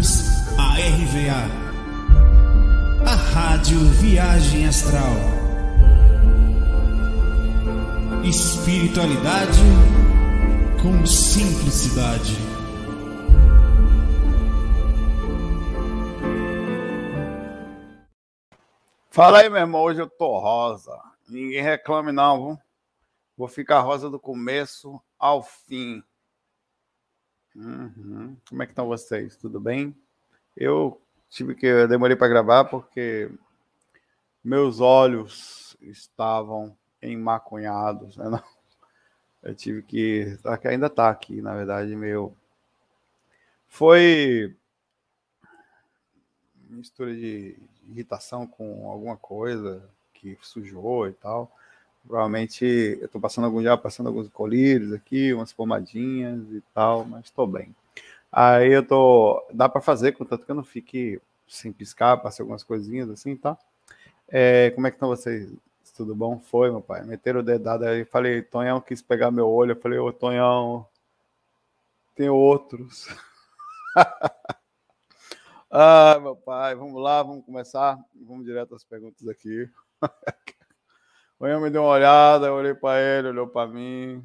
bem-vindos à RVA, a Rádio Viagem Astral. Espiritualidade com simplicidade. Fala aí, meu irmão. Hoje eu tô rosa. Ninguém reclame, não, viu? Vou ficar rosa do começo ao fim. Uhum. Como é que estão vocês? Tudo bem? Eu tive que eu demorei para gravar porque meus olhos estavam emaconhados, né? Eu tive que ainda está aqui, na verdade, meu foi mistura de irritação com alguma coisa que sujou e tal. Provavelmente eu estou passando algum já passando alguns colírios aqui, umas pomadinhas e tal, mas estou bem. Aí eu tô. Dá para fazer, contanto que eu não fique sem piscar, passei algumas coisinhas assim, tá? É, como é que estão vocês? Tudo bom? Foi, meu pai. Meteram o dedado aí. Falei, Tonhão quis pegar meu olho. Eu falei, ô Tonhão, tem outros. ah, meu pai, vamos lá, vamos começar. Vamos direto às perguntas aqui. O Ian me deu uma olhada, eu olhei para ele, olhou para mim.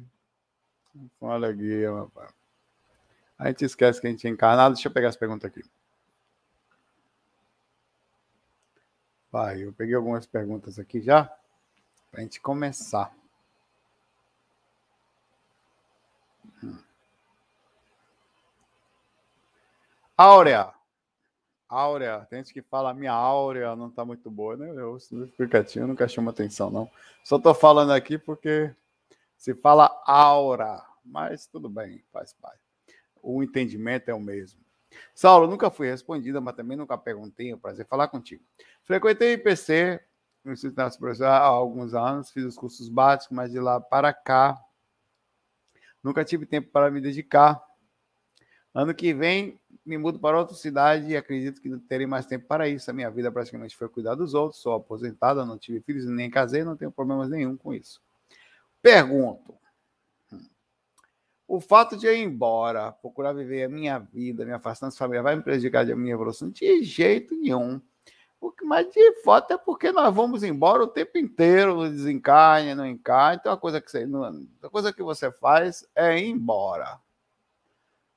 Com alegria, pai. A gente esquece que a gente é encarnado. Deixa eu pegar as perguntas aqui. Vai, eu peguei algumas perguntas aqui já, para a gente começar. Hum. Áurea, Áurea, tem gente que fala minha áurea não está muito boa, né? Eu explicativo nunca chama atenção, não. Só estou falando aqui porque se fala aura, mas tudo bem, faz parte. O entendimento é o mesmo. Saulo, nunca fui respondida, mas também nunca perguntei. É um prazer falar contigo. Frequentei IPC no Instituto Nacional há alguns anos, fiz os cursos básicos, mas de lá para cá nunca tive tempo para me dedicar. Ano que vem me mudo para outra cidade e acredito que não terei mais tempo para isso. A minha vida praticamente foi cuidar dos outros, sou aposentada, não tive filhos, nem casei, não tenho problemas nenhum com isso. Pergunto: o fato de eu ir embora, procurar viver a minha vida, me afastando da família, vai me prejudicar de minha evolução? De jeito nenhum. Mais de fato é porque nós vamos embora o tempo inteiro, no desencarne, não encarne. Então a coisa que você, a coisa que você faz é ir embora.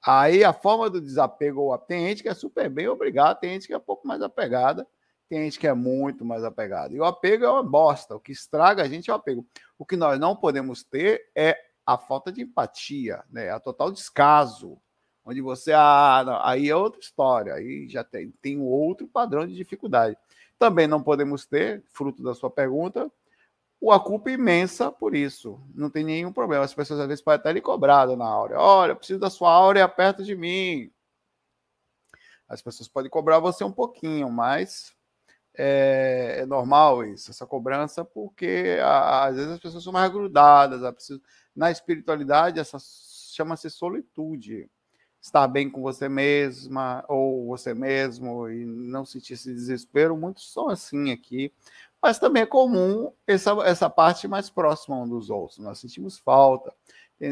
Aí a forma do desapego, tem gente que é super bem obrigado, tem gente que é um pouco mais apegada, tem gente que é muito mais apegada. E o apego é uma bosta, o que estraga a gente é o apego. O que nós não podemos ter é a falta de empatia, né? A total descaso, onde você ah, não, aí é outra história, aí já tem, tem outro padrão de dificuldade. Também não podemos ter, fruto da sua pergunta, a culpa é imensa por isso. Não tem nenhum problema. As pessoas às vezes podem estar lhe cobrado na áurea. Olha, preciso da sua áurea perto de mim. As pessoas podem cobrar você um pouquinho, mas é, é normal isso, essa cobrança, porque a, às vezes as pessoas são mais grudadas. Na espiritualidade, essa chama-se solitude. Estar bem com você mesma ou você mesmo e não sentir esse desespero. Muitos são assim aqui mas também é comum essa, essa parte mais próxima um dos outros. Nós sentimos falta,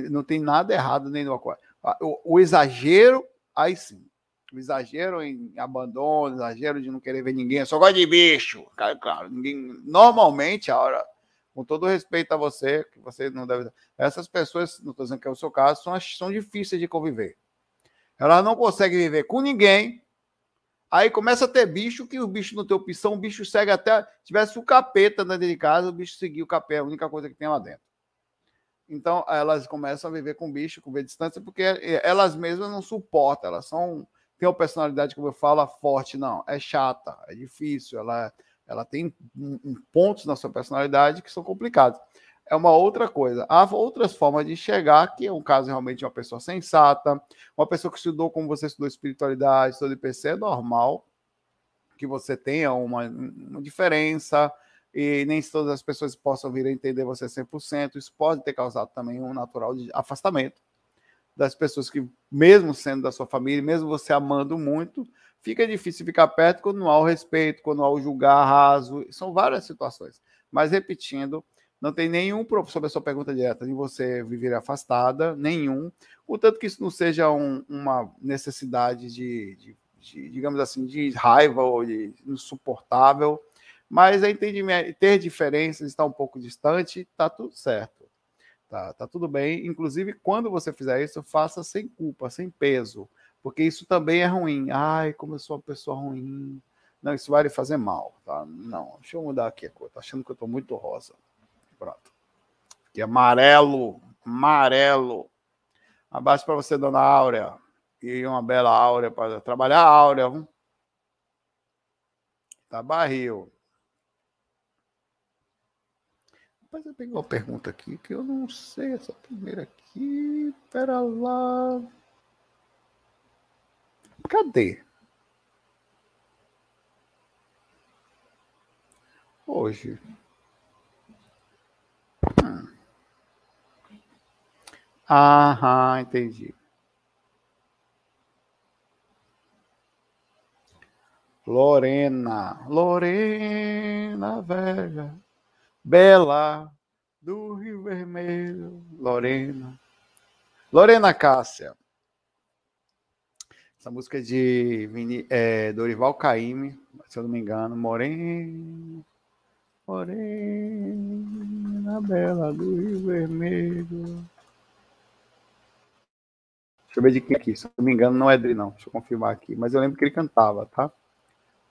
não tem nada errado nem no o, o exagero, aí sim. O exagero em abandono, exagero de não querer ver ninguém, só gosta de bicho. Claro, claro ninguém, normalmente, a hora, com todo respeito a você, que você não deve. Essas pessoas, não estou dizendo que é o seu caso, são, são difíceis de conviver. Elas não conseguem viver com ninguém, Aí começa a ter bicho que os bichos no teu pisão, o bicho segue até. Tivesse o capeta dentro de casa, o bicho seguia o capeta, a única coisa que tem lá dentro. Então elas começam a viver com o bicho, com a distância, porque elas mesmas não suportam, elas são. Tem uma personalidade, como eu falo, forte, não. É chata, é difícil, ela, ela tem pontos na sua personalidade que são complicados é uma outra coisa. Há outras formas de chegar, que é um caso realmente de uma pessoa sensata, uma pessoa que estudou como você estudou espiritualidade, estudou IPC, é normal que você tenha uma, uma diferença e nem todas as pessoas possam vir a entender você 100%. Isso pode ter causado também um natural afastamento das pessoas que, mesmo sendo da sua família, mesmo você amando muito, fica difícil ficar perto quando não há o respeito, quando não há o julgar raso. São várias situações. Mas, repetindo, não tem nenhum, sobre a sua pergunta direta, de você viver afastada, nenhum. Contanto que isso não seja um, uma necessidade de, de, de, digamos assim, de raiva ou de insuportável, mas é ter diferenças, está um pouco distante, está tudo certo. Tá, tá tudo bem. Inclusive, quando você fizer isso, faça sem culpa, sem peso, porque isso também é ruim. Ai, como eu sou uma pessoa ruim. Não, isso vai lhe fazer mal, tá? Não, deixa eu mudar aqui a cor. Tá achando que eu tô muito rosa. Pronto. Aqui é amarelo, amarelo. Abaixo para você, dona Áurea. E uma bela Áurea para trabalhar Áurea. Tá barril. Mas eu peguei uma pergunta aqui que eu não sei. Essa primeira aqui. Pera lá. Cadê? Hoje. Aham, entendi. Lorena, Lorena velha, bela do Rio Vermelho, Lorena. Lorena Cássia. Essa música é de Vini, é, Dorival Caymmi, se eu não me engano, Morena, Morena bela do Rio Vermelho. Deixa eu ver de quem aqui. Se eu não me engano, não é dele, não. Deixa eu confirmar aqui. Mas eu lembro que ele cantava, tá?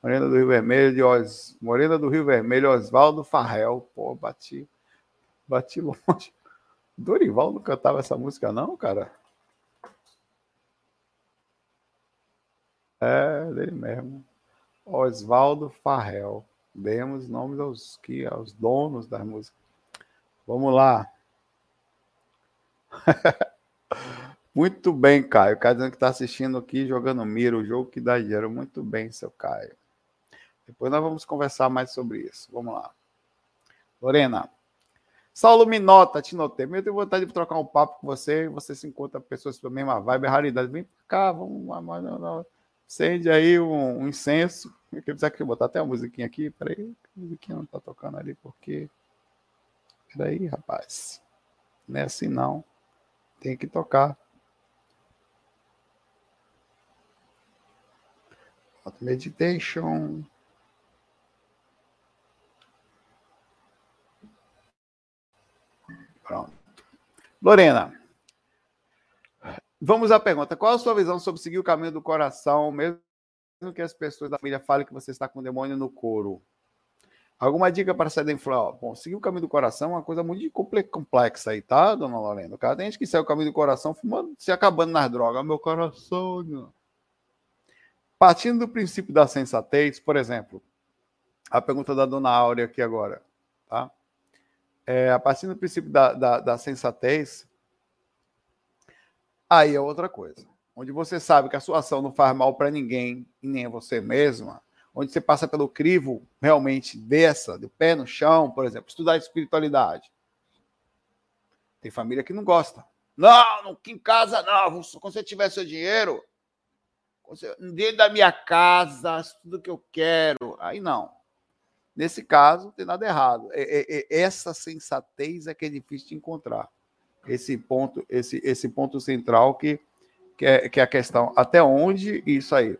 Morena do Rio Vermelho, de Os... Morena do Rio Vermelho, Oswaldo Farrell. Pô, bati. Bati longe. Dorival não cantava essa música, não, cara? É, dele mesmo. Oswaldo Farrell. Demos nomes aos, que, aos donos da música. Vamos lá. Muito bem, Caio. Caio dizendo que está assistindo aqui, jogando Mira, o jogo que dá dinheiro. Muito bem, seu Caio. Depois nós vamos conversar mais sobre isso. Vamos lá. Lorena. Saulo Minota, te notei. Eu tenho vontade de trocar um papo com você. Você se encontra pessoas com a mesma vibe, raridade. Vem cá, vamos lá. Acende aí um, um incenso. Eu precisar que botar até a musiquinha aqui. Peraí, a musiquinha não tá tocando ali, porque. Peraí, rapaz. Não é assim não. Tem que tocar. Meditation. Pronto. Lorena, vamos à pergunta. Qual a sua visão sobre seguir o caminho do coração, mesmo que as pessoas da família falem que você está com o demônio no couro? Alguma dica para sair da influência? Bom, seguir o caminho do coração é uma coisa muito complexa aí, tá, dona Lorena? O cara tem gente que segue o caminho do coração fumando, se acabando nas drogas. Meu coração. Partindo do princípio da sensatez, por exemplo, a pergunta da dona Áurea aqui agora, tá? É, a partir do princípio da, da, da sensatez, aí é outra coisa. Onde você sabe que a sua ação não faz mal para ninguém e nem a você mesma, onde você passa pelo crivo realmente dessa, do pé no chão, por exemplo, estudar espiritualidade. Tem família que não gosta. Não, não em casa não. Quando você tiver seu dinheiro, dentro da minha casa, tudo que eu quero. Aí não. Nesse caso, não tem nada errado. É, é, é, essa sensatez é que é difícil de encontrar. Esse ponto, esse, esse ponto central que, que, é, que é a questão. Até onde isso aí?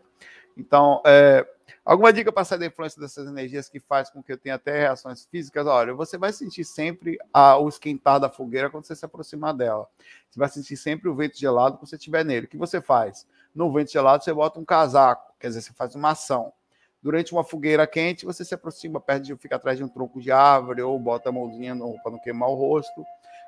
Então, é, alguma dica para sair da influência dessas energias que faz com que eu tenha até reações físicas? Olha, você vai sentir sempre a, o esquentar da fogueira quando você se aproximar dela. Você vai sentir sempre o vento gelado quando você estiver nele. O que você faz? No vento gelado, você bota um casaco, quer dizer, você faz uma ação. Durante uma fogueira quente, você se aproxima perto de, fica atrás de um tronco de árvore ou bota a mãozinha para não queimar o rosto.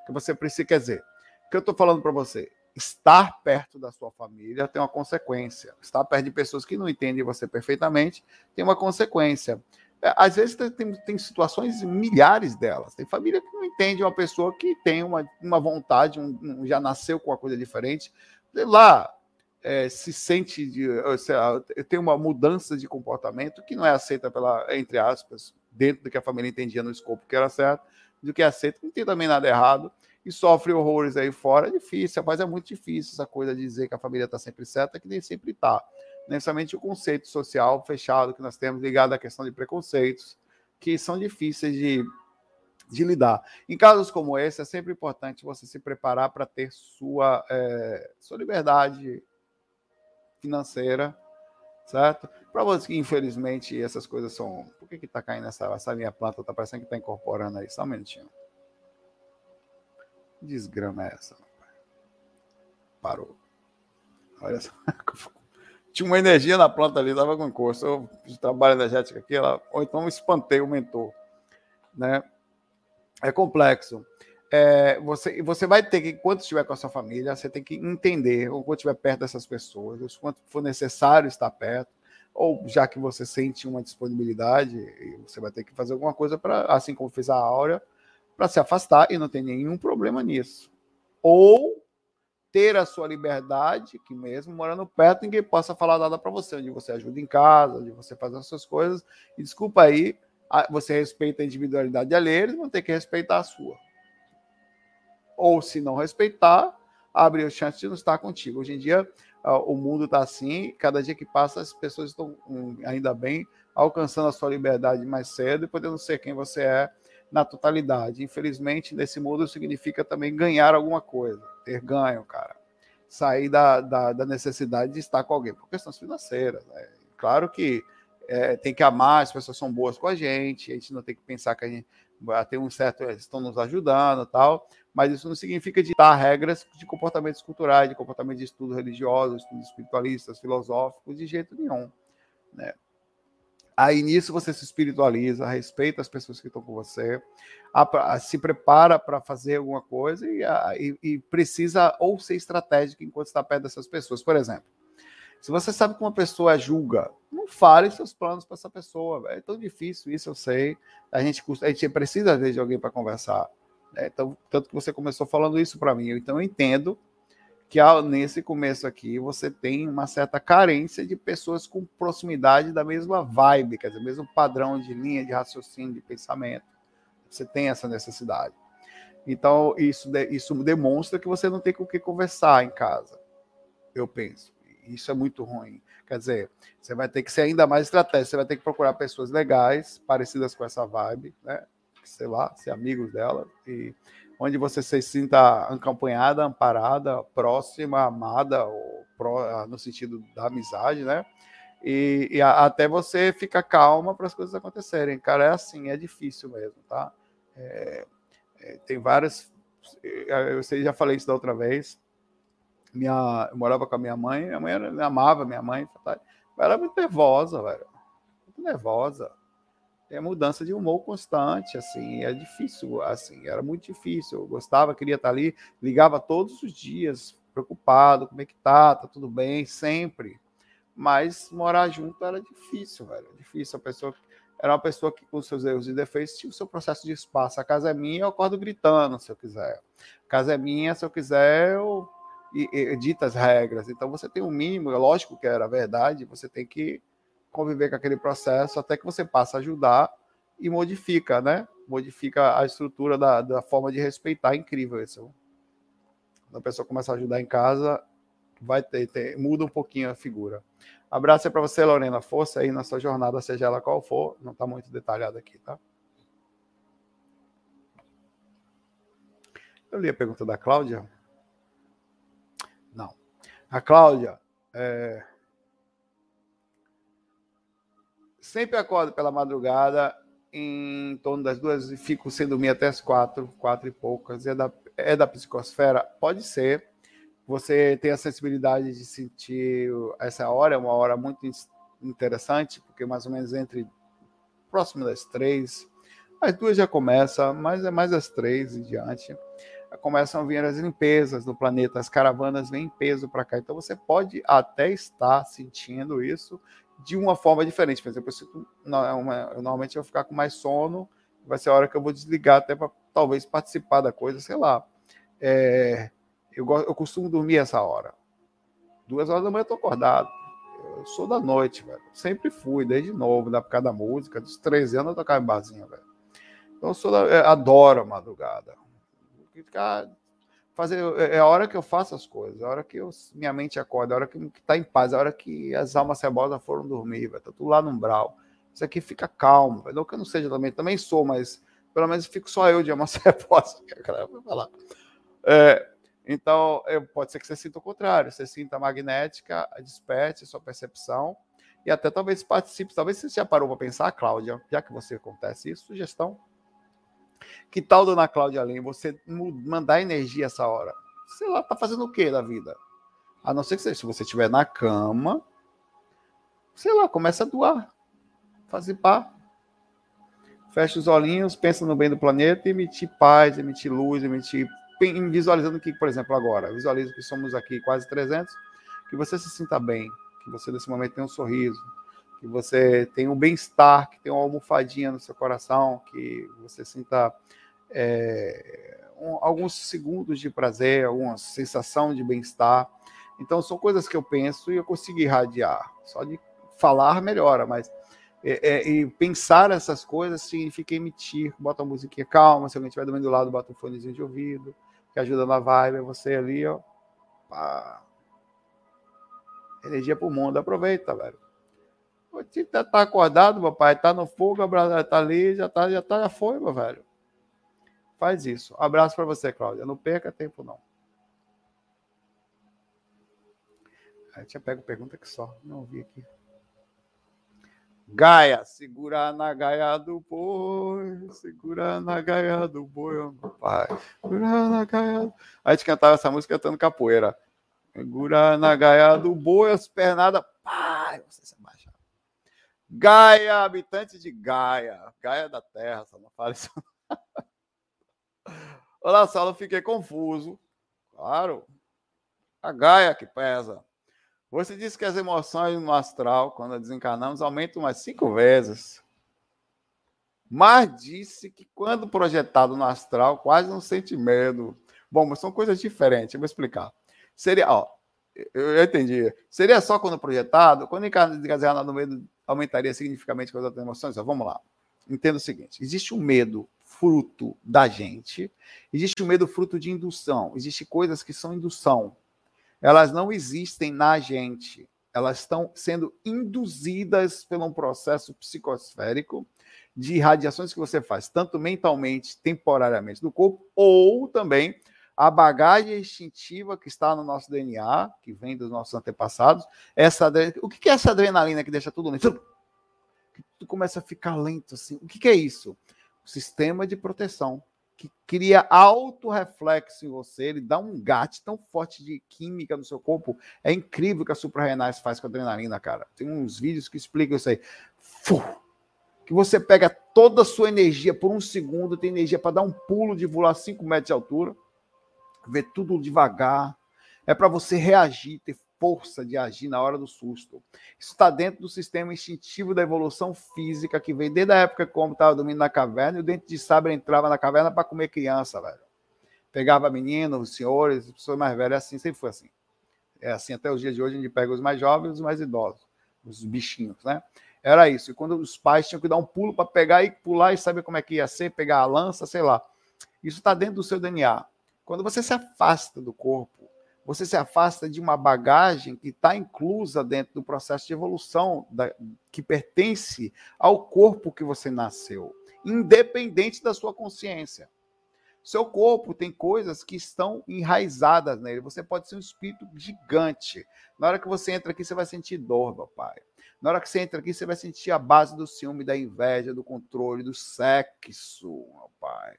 Que você precisa, quer dizer, o que eu estou falando para você? Estar perto da sua família tem uma consequência. Estar perto de pessoas que não entendem você perfeitamente tem uma consequência. É, às vezes tem, tem situações, milhares delas. Tem família que não entende uma pessoa que tem uma, uma vontade, um, um, já nasceu com uma coisa diferente. Sei lá, é, se sente de, seja, tem uma mudança de comportamento que não é aceita pela entre aspas dentro do que a família entendia no escopo que era certo do que é aceita não tem também nada errado e sofre horrores aí fora é difícil mas é muito difícil essa coisa de dizer que a família está sempre certa que nem sempre está necessariamente o conceito social fechado que nós temos ligado à questão de preconceitos que são difíceis de de lidar. Em casos como esse, é sempre importante você se preparar para ter sua, é, sua liberdade financeira certo? Para você que, infelizmente, essas coisas são. Por que está caindo essa, essa minha planta? Está parecendo que está incorporando aí. Só um minutinho. Desgrama é essa? Parou. Olha só. Tinha uma energia na planta ali, estava com curso. Eu fiz trabalho energético aqui, ela, ou então espantei o mentor. Né? É complexo. É, você, você vai ter que, quando estiver com a sua família, você tem que entender, ou quando estiver perto dessas pessoas, quando for necessário estar perto, ou já que você sente uma disponibilidade, você vai ter que fazer alguma coisa para, assim como fez a Áurea, para se afastar e não tem nenhum problema nisso. Ou ter a sua liberdade, que mesmo morando perto, ninguém possa falar nada para você, onde você ajuda em casa, onde você faz as suas coisas. E desculpa aí, você respeita a individualidade alheia, eles vão ter que respeitar a sua. Ou se não respeitar, abre a chance de não estar contigo. Hoje em dia, o mundo está assim, cada dia que passa, as pessoas estão, hum, ainda bem, alcançando a sua liberdade mais cedo e podendo ser quem você é na totalidade. Infelizmente, nesse mundo significa também ganhar alguma coisa, ter ganho, cara. Sair da, da, da necessidade de estar com alguém, por questões financeiras. Né? Claro que é, tem que amar, as pessoas são boas com a gente, a gente não tem que pensar que a gente tem um certo, eles estão nos ajudando tal, mas isso não significa ditar regras de comportamentos culturais, de comportamento de estudo religioso, estudos espiritualistas, filosóficos, de jeito nenhum. Né? Aí nisso você se espiritualiza, respeita as pessoas que estão com você, se prepara para fazer alguma coisa e, e, e, precisa ou ser estratégico enquanto está perto dessas pessoas. Por exemplo, se você sabe que uma pessoa julga, não fale seus planos para essa pessoa. É tão difícil isso, eu sei. A gente, a gente precisa, às vezes, de alguém para conversar. Né? Então, tanto que você começou falando isso para mim. Então, eu entendo que nesse começo aqui você tem uma certa carência de pessoas com proximidade da mesma vibe, quer dizer, mesmo padrão de linha de raciocínio, de pensamento. Você tem essa necessidade. Então, isso, isso demonstra que você não tem com o que conversar em casa, eu penso. Isso é muito ruim. Quer dizer, você vai ter que ser ainda mais estratégico, você vai ter que procurar pessoas legais, parecidas com essa vibe, né? Sei lá, ser amigos dela, e onde você se sinta acompanhada, amparada, próxima, amada, ou pró, no sentido da amizade, né? E, e até você fica calma para as coisas acontecerem. Cara, é assim, é difícil mesmo, tá? É, é, tem várias. Eu sei, já falei isso da outra vez. Minha, eu morava com a minha mãe, minha mãe era, amava minha mãe, ela era muito nervosa, velho. Muito nervosa é mudança de humor constante, assim, é difícil, assim, era muito difícil. Eu gostava, queria estar ali, ligava todos os dias, preocupado, como é que tá, tá tudo bem, sempre. Mas morar junto era difícil, velho, difícil. A pessoa era uma pessoa que, com seus erros e defeitos, tinha o seu processo de espaço. A casa é minha, eu acordo gritando, se eu quiser. A casa é minha, se eu quiser, eu edito as regras. Então você tem um mínimo, é lógico que era verdade, você tem que conviver com aquele processo até que você passa a ajudar e modifica, né? Modifica a estrutura da, da forma de respeitar. É incrível isso. Quando a pessoa começa a ajudar em casa, vai ter, ter muda um pouquinho a figura. Abraço aí para você, Lorena. Força aí na sua jornada, seja ela qual for. Não está muito detalhado aqui, tá? Eu li a pergunta da Cláudia. A Cláudia, é, sempre acordo pela madrugada em torno das duas e fico sem dormir até as quatro, quatro e poucas. É da, é da psicosfera? Pode ser. Você tem a sensibilidade de sentir essa hora, é uma hora muito interessante, porque mais ou menos entre próximo das três, as duas já começam, mas é mais as três e diante. Começam a vir as limpezas no planeta, as caravanas vêm em peso para cá. Então você pode até estar sentindo isso de uma forma diferente. Por exemplo, eu, sinto, eu normalmente eu vou ficar com mais sono, vai ser a hora que eu vou desligar até para talvez participar da coisa, sei lá. É, eu, eu costumo dormir essa hora. Duas horas da manhã eu tô acordado. Eu sou da noite, velho. Sempre fui, desde novo, da época da música. Dos 13 anos eu tocava em barzinho, velho. Então eu sou da, eu adoro a madrugada. Ficar fazer é, é a hora que eu faço as coisas, é a hora que eu, minha mente acorda, é a hora que está em paz, é a hora que as almas cebosas foram dormir, vai tá tudo lá no umbral. Isso aqui fica calmo, não que eu não seja também, também sou, mas pelo menos fico só eu de alma cebosa, vai falar. É, então, eu, pode ser que você sinta o contrário, você sinta a magnética, desperte sua percepção, e até talvez participe, talvez você já parou para pensar, Cláudia, já que você acontece isso, sugestão. Que tal, dona Cláudia Além, você mandar energia essa hora? Sei lá, tá fazendo o que da vida? A não ser que se você estiver na cama, sei lá, começa a doar. Fazer pá. Fecha os olhinhos, pensa no bem do planeta emitir paz, emitir luz, emitir. Visualizando que, por exemplo, agora, visualiza que somos aqui quase 300, que você se sinta bem, que você nesse momento tenha um sorriso, que você tenha um bem-estar, que tenha uma almofadinha no seu coração, que você sinta é, um, alguns segundos de prazer, alguma sensação de bem-estar. Então, são coisas que eu penso e eu consigo irradiar. Só de falar melhora, mas é, é, e pensar essas coisas significa emitir. Bota uma musiquinha calma, se alguém estiver dormindo do lado, bota um fonezinho de ouvido, que ajuda na vibe. Você ali, ó. Pá. Energia pro mundo. Aproveita, velho. O time tá, tá acordado, papai. Tá no fogo, tá ali, já tá, já tá, já foi, meu velho. Faz isso. Abraço para você, Cláudia. Não perca tempo, não. Aí tinha pego pergunta que só. Não vi aqui. Gaia, segura na gaia do boi, segura na gaia do boi, meu pai. Segura na gaia. A gente cantava essa música cantando capoeira. Segura na gaia do boi, as pernadas. Pai, você se abaixa. Gaia, habitante de Gaia. Gaia da Terra, só não fala isso. Olá, Saulo, fiquei confuso. Claro. A Gaia que pesa. Você disse que as emoções no astral, quando desencarnamos, aumentam umas cinco vezes. Mas disse que quando projetado no astral, quase não sente medo. Bom, mas são coisas diferentes. Eu vou explicar. Seria, ó, eu entendi. Seria só quando projetado, quando encarnado no medo, aumentaria significativamente as outras emoções? Ó, vamos lá. Entenda o seguinte: existe um medo fruto da gente, existe um medo fruto de indução. Existem coisas que são indução elas não existem na gente. Elas estão sendo induzidas por um processo psicosférico de radiações que você faz, tanto mentalmente, temporariamente no corpo, ou também a bagagem instintiva que está no nosso DNA, que vem dos nossos antepassados. Essa, o que é essa adrenalina que deixa tudo lento? Tu começa a ficar lento assim. O que é isso? O sistema de proteção que cria alto reflexo em você, ele dá um gato tão forte de química no seu corpo. É incrível o que a suprarrenais faz com a adrenalina, cara. Tem uns vídeos que explicam isso aí. Fuh! Que você pega toda a sua energia por um segundo, tem energia para dar um pulo de voar 5 metros de altura, ver tudo devagar. É para você reagir, ter força de agir na hora do susto. Isso está dentro do sistema instintivo da evolução física que vem desde a época como estava dormindo na caverna e o dente de sabre entrava na caverna para comer criança, velho. Pegava meninos, senhores, pessoas mais velhas, assim, sempre foi assim. É assim até os dias de hoje, a gente pega os mais jovens e os mais idosos, os bichinhos, né? Era isso. E quando os pais tinham que dar um pulo para pegar e pular e saber como é que ia ser, pegar a lança, sei lá. Isso está dentro do seu DNA. Quando você se afasta do corpo, você se afasta de uma bagagem que está inclusa dentro do processo de evolução da, que pertence ao corpo que você nasceu, independente da sua consciência. Seu corpo tem coisas que estão enraizadas nele. Você pode ser um espírito gigante. Na hora que você entra aqui, você vai sentir dor, meu pai. Na hora que você entra aqui, você vai sentir a base do ciúme, da inveja, do controle, do sexo, meu pai.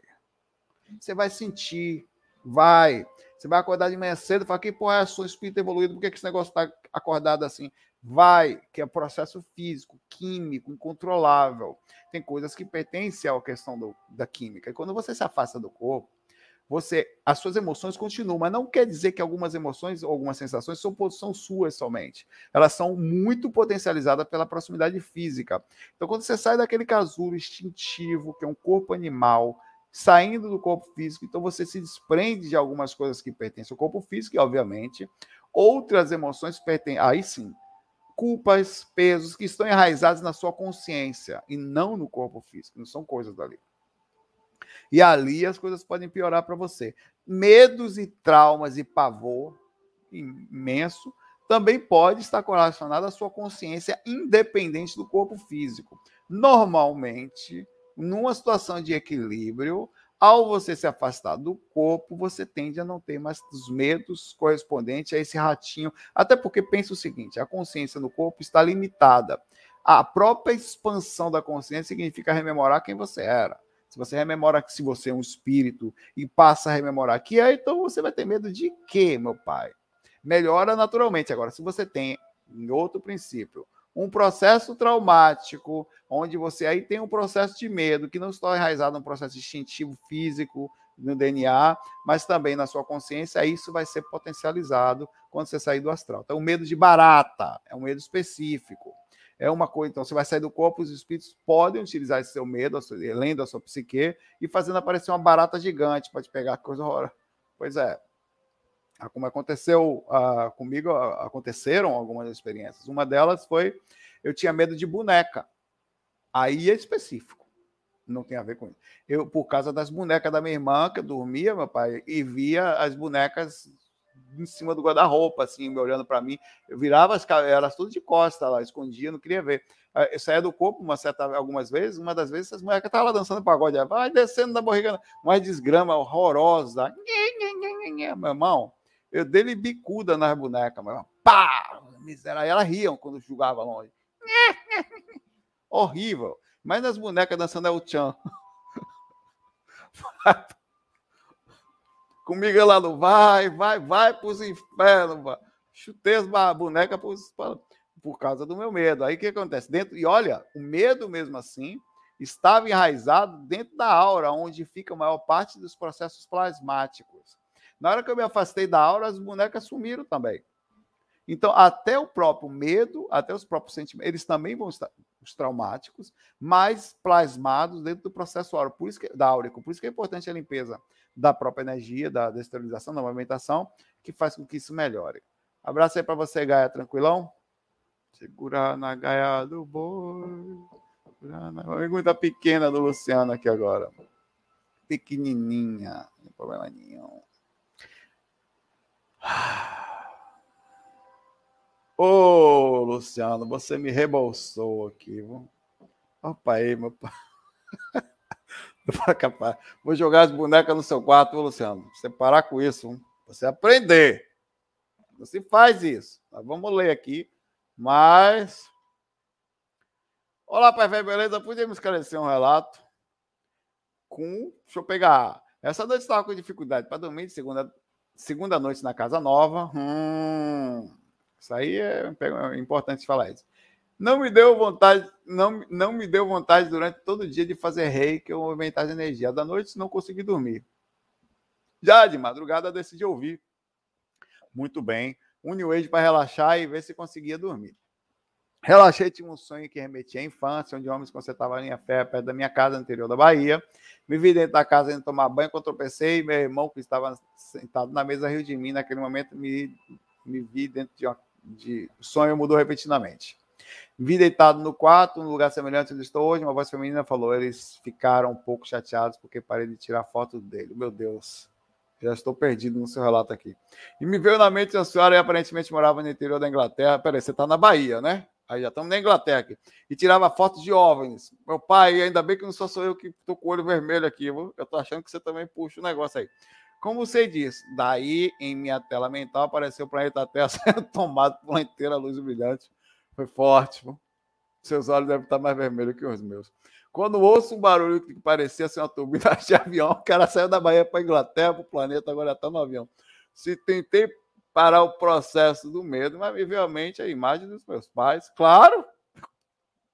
Você vai sentir, vai. Você vai acordar de manhã cedo e falar: que porra é sua espírito evoluído? Por que, que esse negócio está acordado assim? Vai, que é processo físico, químico, incontrolável. Tem coisas que pertencem à questão do, da química. E quando você se afasta do corpo, você, as suas emoções continuam, mas não quer dizer que algumas emoções ou algumas sensações são, são suas somente. Elas são muito potencializadas pela proximidade física. Então, quando você sai daquele casulo instintivo, que é um corpo animal, saindo do corpo físico, então você se desprende de algumas coisas que pertencem ao corpo físico, e obviamente outras emoções pertencem, aí sim, culpas, pesos que estão enraizados na sua consciência e não no corpo físico, não são coisas dali. E ali as coisas podem piorar para você. Medos e traumas e pavor imenso também pode estar relacionado à sua consciência independente do corpo físico. Normalmente, numa situação de equilíbrio, Ao você se afastar do corpo, você tende a não ter mais os medos correspondentes a esse ratinho. Até porque pensa o seguinte: a consciência no corpo está limitada. A própria expansão da consciência significa rememorar quem você era. Se você rememora que se você é um espírito e passa a rememorar que é, então você vai ter medo de quê, meu pai? Melhora naturalmente. Agora, se você tem, em outro princípio, um processo traumático, onde você aí tem um processo de medo que não está enraizado no processo instintivo físico, no DNA, mas também na sua consciência, isso vai ser potencializado quando você sair do astral. Então, o medo de barata é um medo específico. É uma coisa, então você vai sair do corpo, os espíritos podem utilizar esse seu medo, lendo a sua psique, e fazendo aparecer uma barata gigante para te pegar coisa horrorosa. Pois é, como aconteceu uh, comigo, uh, aconteceram algumas experiências. Uma delas foi eu tinha medo de boneca. Aí é específico. Não tem a ver com isso. Eu, por causa das bonecas da minha irmã, que eu dormia, meu pai, e via as bonecas em cima do guarda-roupa, assim, me olhando para mim. Eu virava as elas tudo de costa lá, escondia, não queria ver. Eu saía do corpo uma certa, algumas vezes, uma das vezes as bonecas estavam lá dançando pagode, vai descendo da barriga, mais desgrama horrorosa. Meu irmão, eu dei bicuda nas bonecas, mas pá! Aí elas riam quando jogava longe. Horrível. Mas nas bonecas dançando é o Tchan. Comigo lá no vai, vai, vai para os infernos. Chutei as bonecas por, por causa do meu medo. Aí o que acontece? Dentro, e olha, o medo mesmo assim estava enraizado dentro da aura, onde fica a maior parte dos processos plasmáticos. Na hora que eu me afastei da aura, as bonecas sumiram também. Então, até o próprio medo, até os próprios sentimentos, eles também vão estar os traumáticos, mais plasmados dentro do processo por isso que, da áurico. Por isso que é importante a limpeza da própria energia, da, da esterilização, da movimentação, que faz com que isso melhore. Abraço aí para você, Gaia, tranquilão? Segurar na gaia do boi. Na pergunta pequena do Luciano aqui agora. Pequenininha, não tem problema nenhum. Ô, oh, Luciano, você me rebolsou aqui. Opa aí, meu pai. Vou jogar as bonecas no seu quarto, Luciano. Você parar com isso, você aprender. Se faz isso. Vamos ler aqui, mas. Olá, pai velho, beleza? Podia me esclarecer um relato com. Deixa eu pegar. Essa noite estava com dificuldade para dormir de segunda segunda noite na casa nova. Hum, isso aí é, é importante falar isso. Não me deu vontade, não, não me deu vontade durante todo o dia de fazer reiki ou movimentar de energia. Da noite não consegui dormir. Já de madrugada decidi ouvir. Muito bem. Um New Age para relaxar e ver se conseguia dormir. Relaxei, tinha um sonho que remetia à infância, onde homens consertavam a linha fé perto da minha casa, no interior da Bahia. Me vi dentro da casa indo tomar banho, quando tropecei, meu irmão, que estava sentado na mesa, riu de mim. Naquele momento, me, me vi dentro de, uma, de sonho mudou repetidamente. Vi deitado no quarto, num lugar semelhante onde estou hoje, uma voz feminina falou: eles ficaram um pouco chateados porque parei de tirar foto dele. Meu Deus, já estou perdido no seu relato aqui. E me veio na mente a senhora e aparentemente morava no interior da Inglaterra. Peraí, você está na Bahia, né? Aí já estamos na Inglaterra aqui. E tirava fotos de OVNIs. Meu pai, ainda bem que não só sou eu que estou com o olho vermelho aqui. Eu estou achando que você também puxa o negócio aí. Como você disse, daí em minha tela mental apareceu o planeta Terra sendo tomado por uma inteira luz brilhante. Foi forte. Pô. Seus olhos devem estar mais vermelhos que os meus. Quando ouço um barulho que parecia ser uma turbina de avião, o cara saiu da Bahia para a Inglaterra, para o planeta, agora está no avião. Se tentei parar o processo do medo, mas me a imagem dos meus pais. Claro,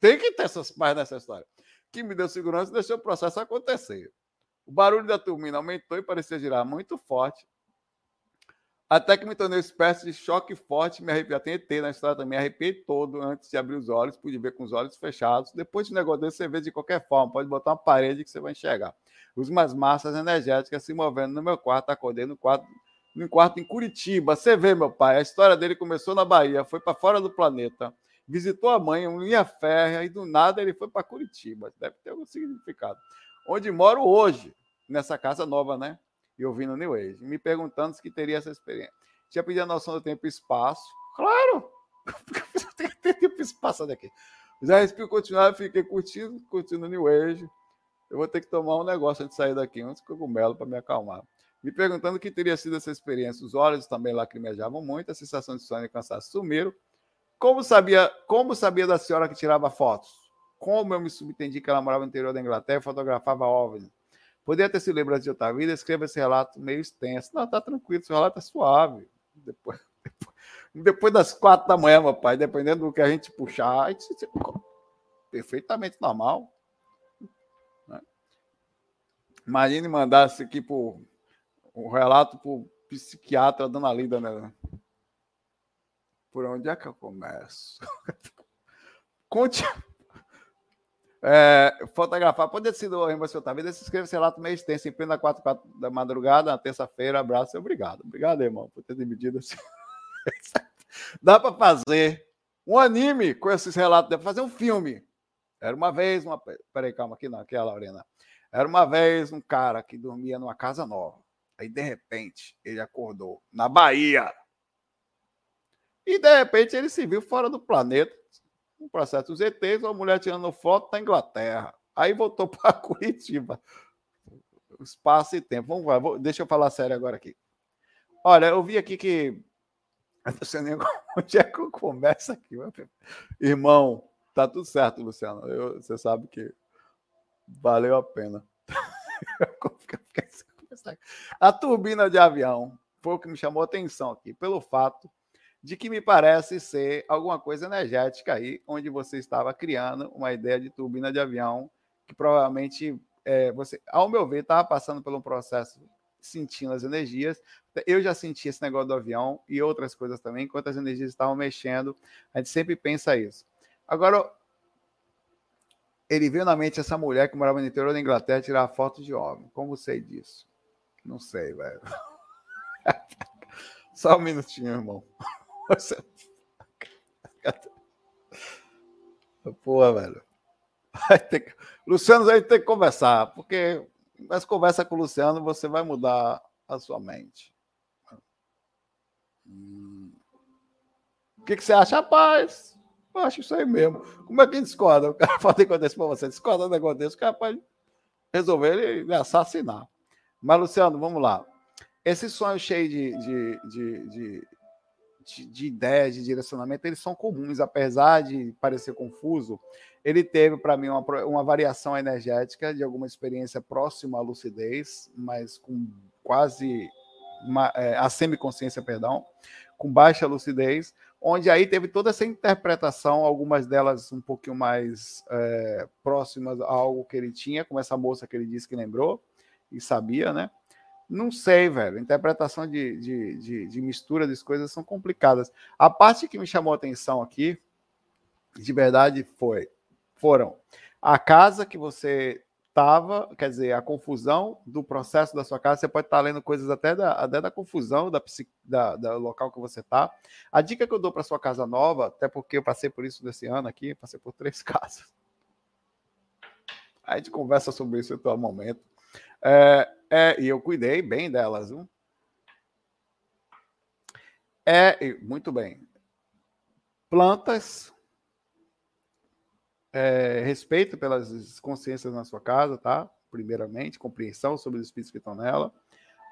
tem que ter esses pais nessa história. Que me deu segurança e deixou o processo acontecer. O barulho da turbina aumentou e parecia girar muito forte. Até que me tornei uma espécie de choque forte, me arrepiei. Tem ET na história também, arrepiei todo antes de abrir os olhos, pude ver com os olhos fechados. Depois de um negócio desse, você vê de qualquer forma, pode botar uma parede que você vai enxergar. Umas massas energéticas se movendo no meu quarto, acordei no quarto no quarto em Curitiba. Você vê, meu pai, a história dele começou na Bahia, foi para fora do planeta, visitou a mãe, um linha férrea, e do nada ele foi para Curitiba. Deve ter algum significado. Onde moro hoje, nessa casa nova, né? E ouvindo New Age, me perguntando se teria essa experiência. Tinha pedido a noção do tempo e espaço. Claro! tem tempo e espaço daqui. Já respiro continuar, fiquei curtindo, curtindo New Age. Eu vou ter que tomar um negócio antes de sair daqui, uns cogumelos para me acalmar. Me perguntando o que teria sido essa experiência. Os olhos também lacrimejavam muito, a sensação de sono e cansaço sumiram. Como sabia, como sabia da senhora que tirava fotos? Como eu me subentendi que ela morava no interior da Inglaterra e fotografava OVNIs? Poderia ter se lembrado de outra vida, escreva esse relato meio extenso. Não, tá tranquilo, esse relato é suave. Depois, depois, depois das quatro da manhã, meu pai, dependendo do que a gente puxar, a gente, perfeitamente normal. Né? Imagine mandasse aqui por um relato o psiquiatra Dona Lida, né? Por onde é que eu começo? Conte. É, fotografar, pode sido em você outra vida, se inscreva esse relato meio extenso, em plena 4, 4 da madrugada, na terça-feira. Abraço e obrigado. Obrigado, irmão, por ter dividido assim. Dá para fazer um anime com esses relatos, dá para fazer um filme. Era uma vez uma. Peraí, calma, aqui não, aqui é a Lorena. Era uma vez um cara que dormia numa casa nova. Aí, de repente, ele acordou na Bahia. E, de repente, ele se viu fora do planeta. Um processo dos ETs, uma mulher tirando foto na Inglaterra. Aí voltou para Curitiba. Espaço e tempo. Vamos lá, vou, deixa eu falar sério agora aqui. Olha, eu vi aqui que. Onde é que eu começo aqui? Irmão, tá tudo certo, Luciano. Eu, você sabe que valeu a pena. A turbina de avião foi o que me chamou a atenção aqui, pelo fato de que me parece ser alguma coisa energética aí, onde você estava criando uma ideia de turbina de avião que provavelmente é, você, ao meu ver, estava passando por um processo sentindo as energias. Eu já senti esse negócio do avião e outras coisas também, enquanto as energias estavam mexendo, a gente sempre pensa isso. Agora, ele veio na mente essa mulher que morava no interior da Inglaterra tirar fotos de homem. Como sei disso? Não sei, velho. Só um minutinho, irmão. Pô, velho. Que... Luciano, a gente tem que conversar, porque mas conversa com o Luciano, você vai mudar a sua mente. Hum. O que, que você acha? Rapaz, eu acho isso aí mesmo. Como é que discorda? O cara pode acontecer para você, discorda do negócio desse, o cara pode resolver ele assassinar. Mas, Luciano, vamos lá. Esse sonho cheio de, de, de, de, de, de ideias, de direcionamento, eles são comuns, apesar de parecer confuso. Ele teve, para mim, uma, uma variação energética de alguma experiência próxima à lucidez, mas com quase uma, é, a semiconsciência, perdão, com baixa lucidez, onde aí teve toda essa interpretação, algumas delas um pouquinho mais é, próximas a algo que ele tinha, como essa moça que ele disse que lembrou, e sabia, né? Não sei, velho. Interpretação de, de, de, de mistura das coisas são complicadas. A parte que me chamou a atenção aqui, de verdade, foi foram a casa que você estava, quer dizer, a confusão do processo da sua casa. Você pode estar lendo coisas até da, até da confusão da, da, da local que você está. A dica que eu dou para sua casa nova, até porque eu passei por isso desse ano aqui, passei por três casas. A gente conversa sobre isso em todo momento. É, é, e eu cuidei bem delas, viu? É, muito bem. Plantas, é, respeito pelas consciências na sua casa, tá? Primeiramente, compreensão sobre os espíritos que estão nela.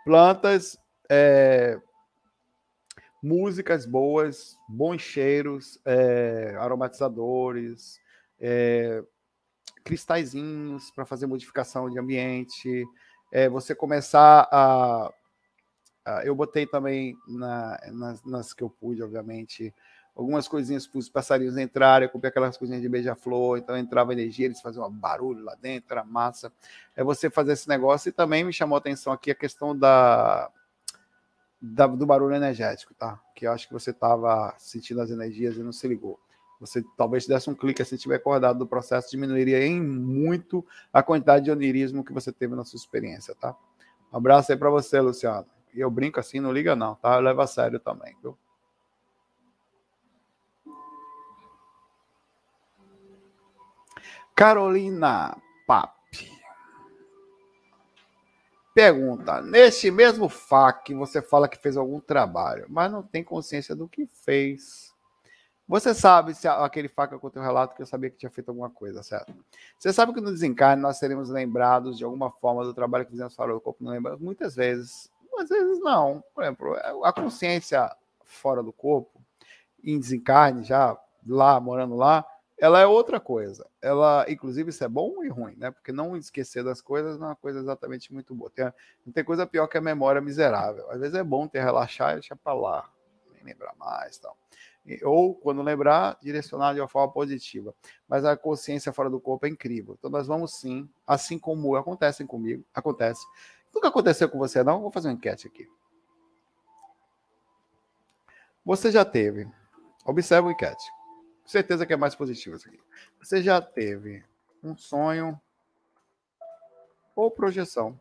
Plantas, é, músicas boas, bons cheiros, é, aromatizadores, é, cristalzinhos para fazer modificação de ambiente, é, você começar a, a, Eu botei também na, nas, nas, que eu pude, obviamente, algumas coisinhas para os passarinhos entrarem, eu comprei aquelas coisinhas de beija-flor, então entrava energia, eles faziam um barulho lá dentro, era massa. É você fazer esse negócio e também me chamou a atenção aqui a questão da, da do barulho energético, tá? Que eu acho que você estava sentindo as energias e não se ligou você talvez desse um clique assim, tiver acordado do processo, diminuiria em muito a quantidade de onirismo que você teve na sua experiência, tá? Um abraço aí para você, Luciano. E eu brinco assim, não liga não, tá? Eu levo a sério também, viu? Carolina Pap. Pergunta: neste mesmo FAQ, você fala que fez algum trabalho, mas não tem consciência do que fez Você sabe se aquele faca com o teu relato que eu sabia que tinha feito alguma coisa, certo? Você sabe que no desencarne nós seremos lembrados de alguma forma do trabalho que fizemos fora do corpo, não lembramos? Muitas vezes, às vezes não. Por exemplo, a consciência fora do corpo, em desencarne, já lá, morando lá, ela é outra coisa. Ela, inclusive, isso é bom e ruim, né? Porque não esquecer das coisas não é uma coisa exatamente muito boa. Tem, não tem coisa pior que a memória miserável. Às vezes é bom ter relaxar e deixar para lá, nem lembrar mais tal ou quando lembrar, direcionar de uma forma positiva. Mas a consciência fora do corpo é incrível. Então nós vamos sim, assim como acontecem comigo, acontece. Nunca aconteceu com você não? Vou fazer uma enquete aqui. Você já teve? Observe o enquete. Certeza que é mais positivo isso aqui. Você já teve um sonho ou projeção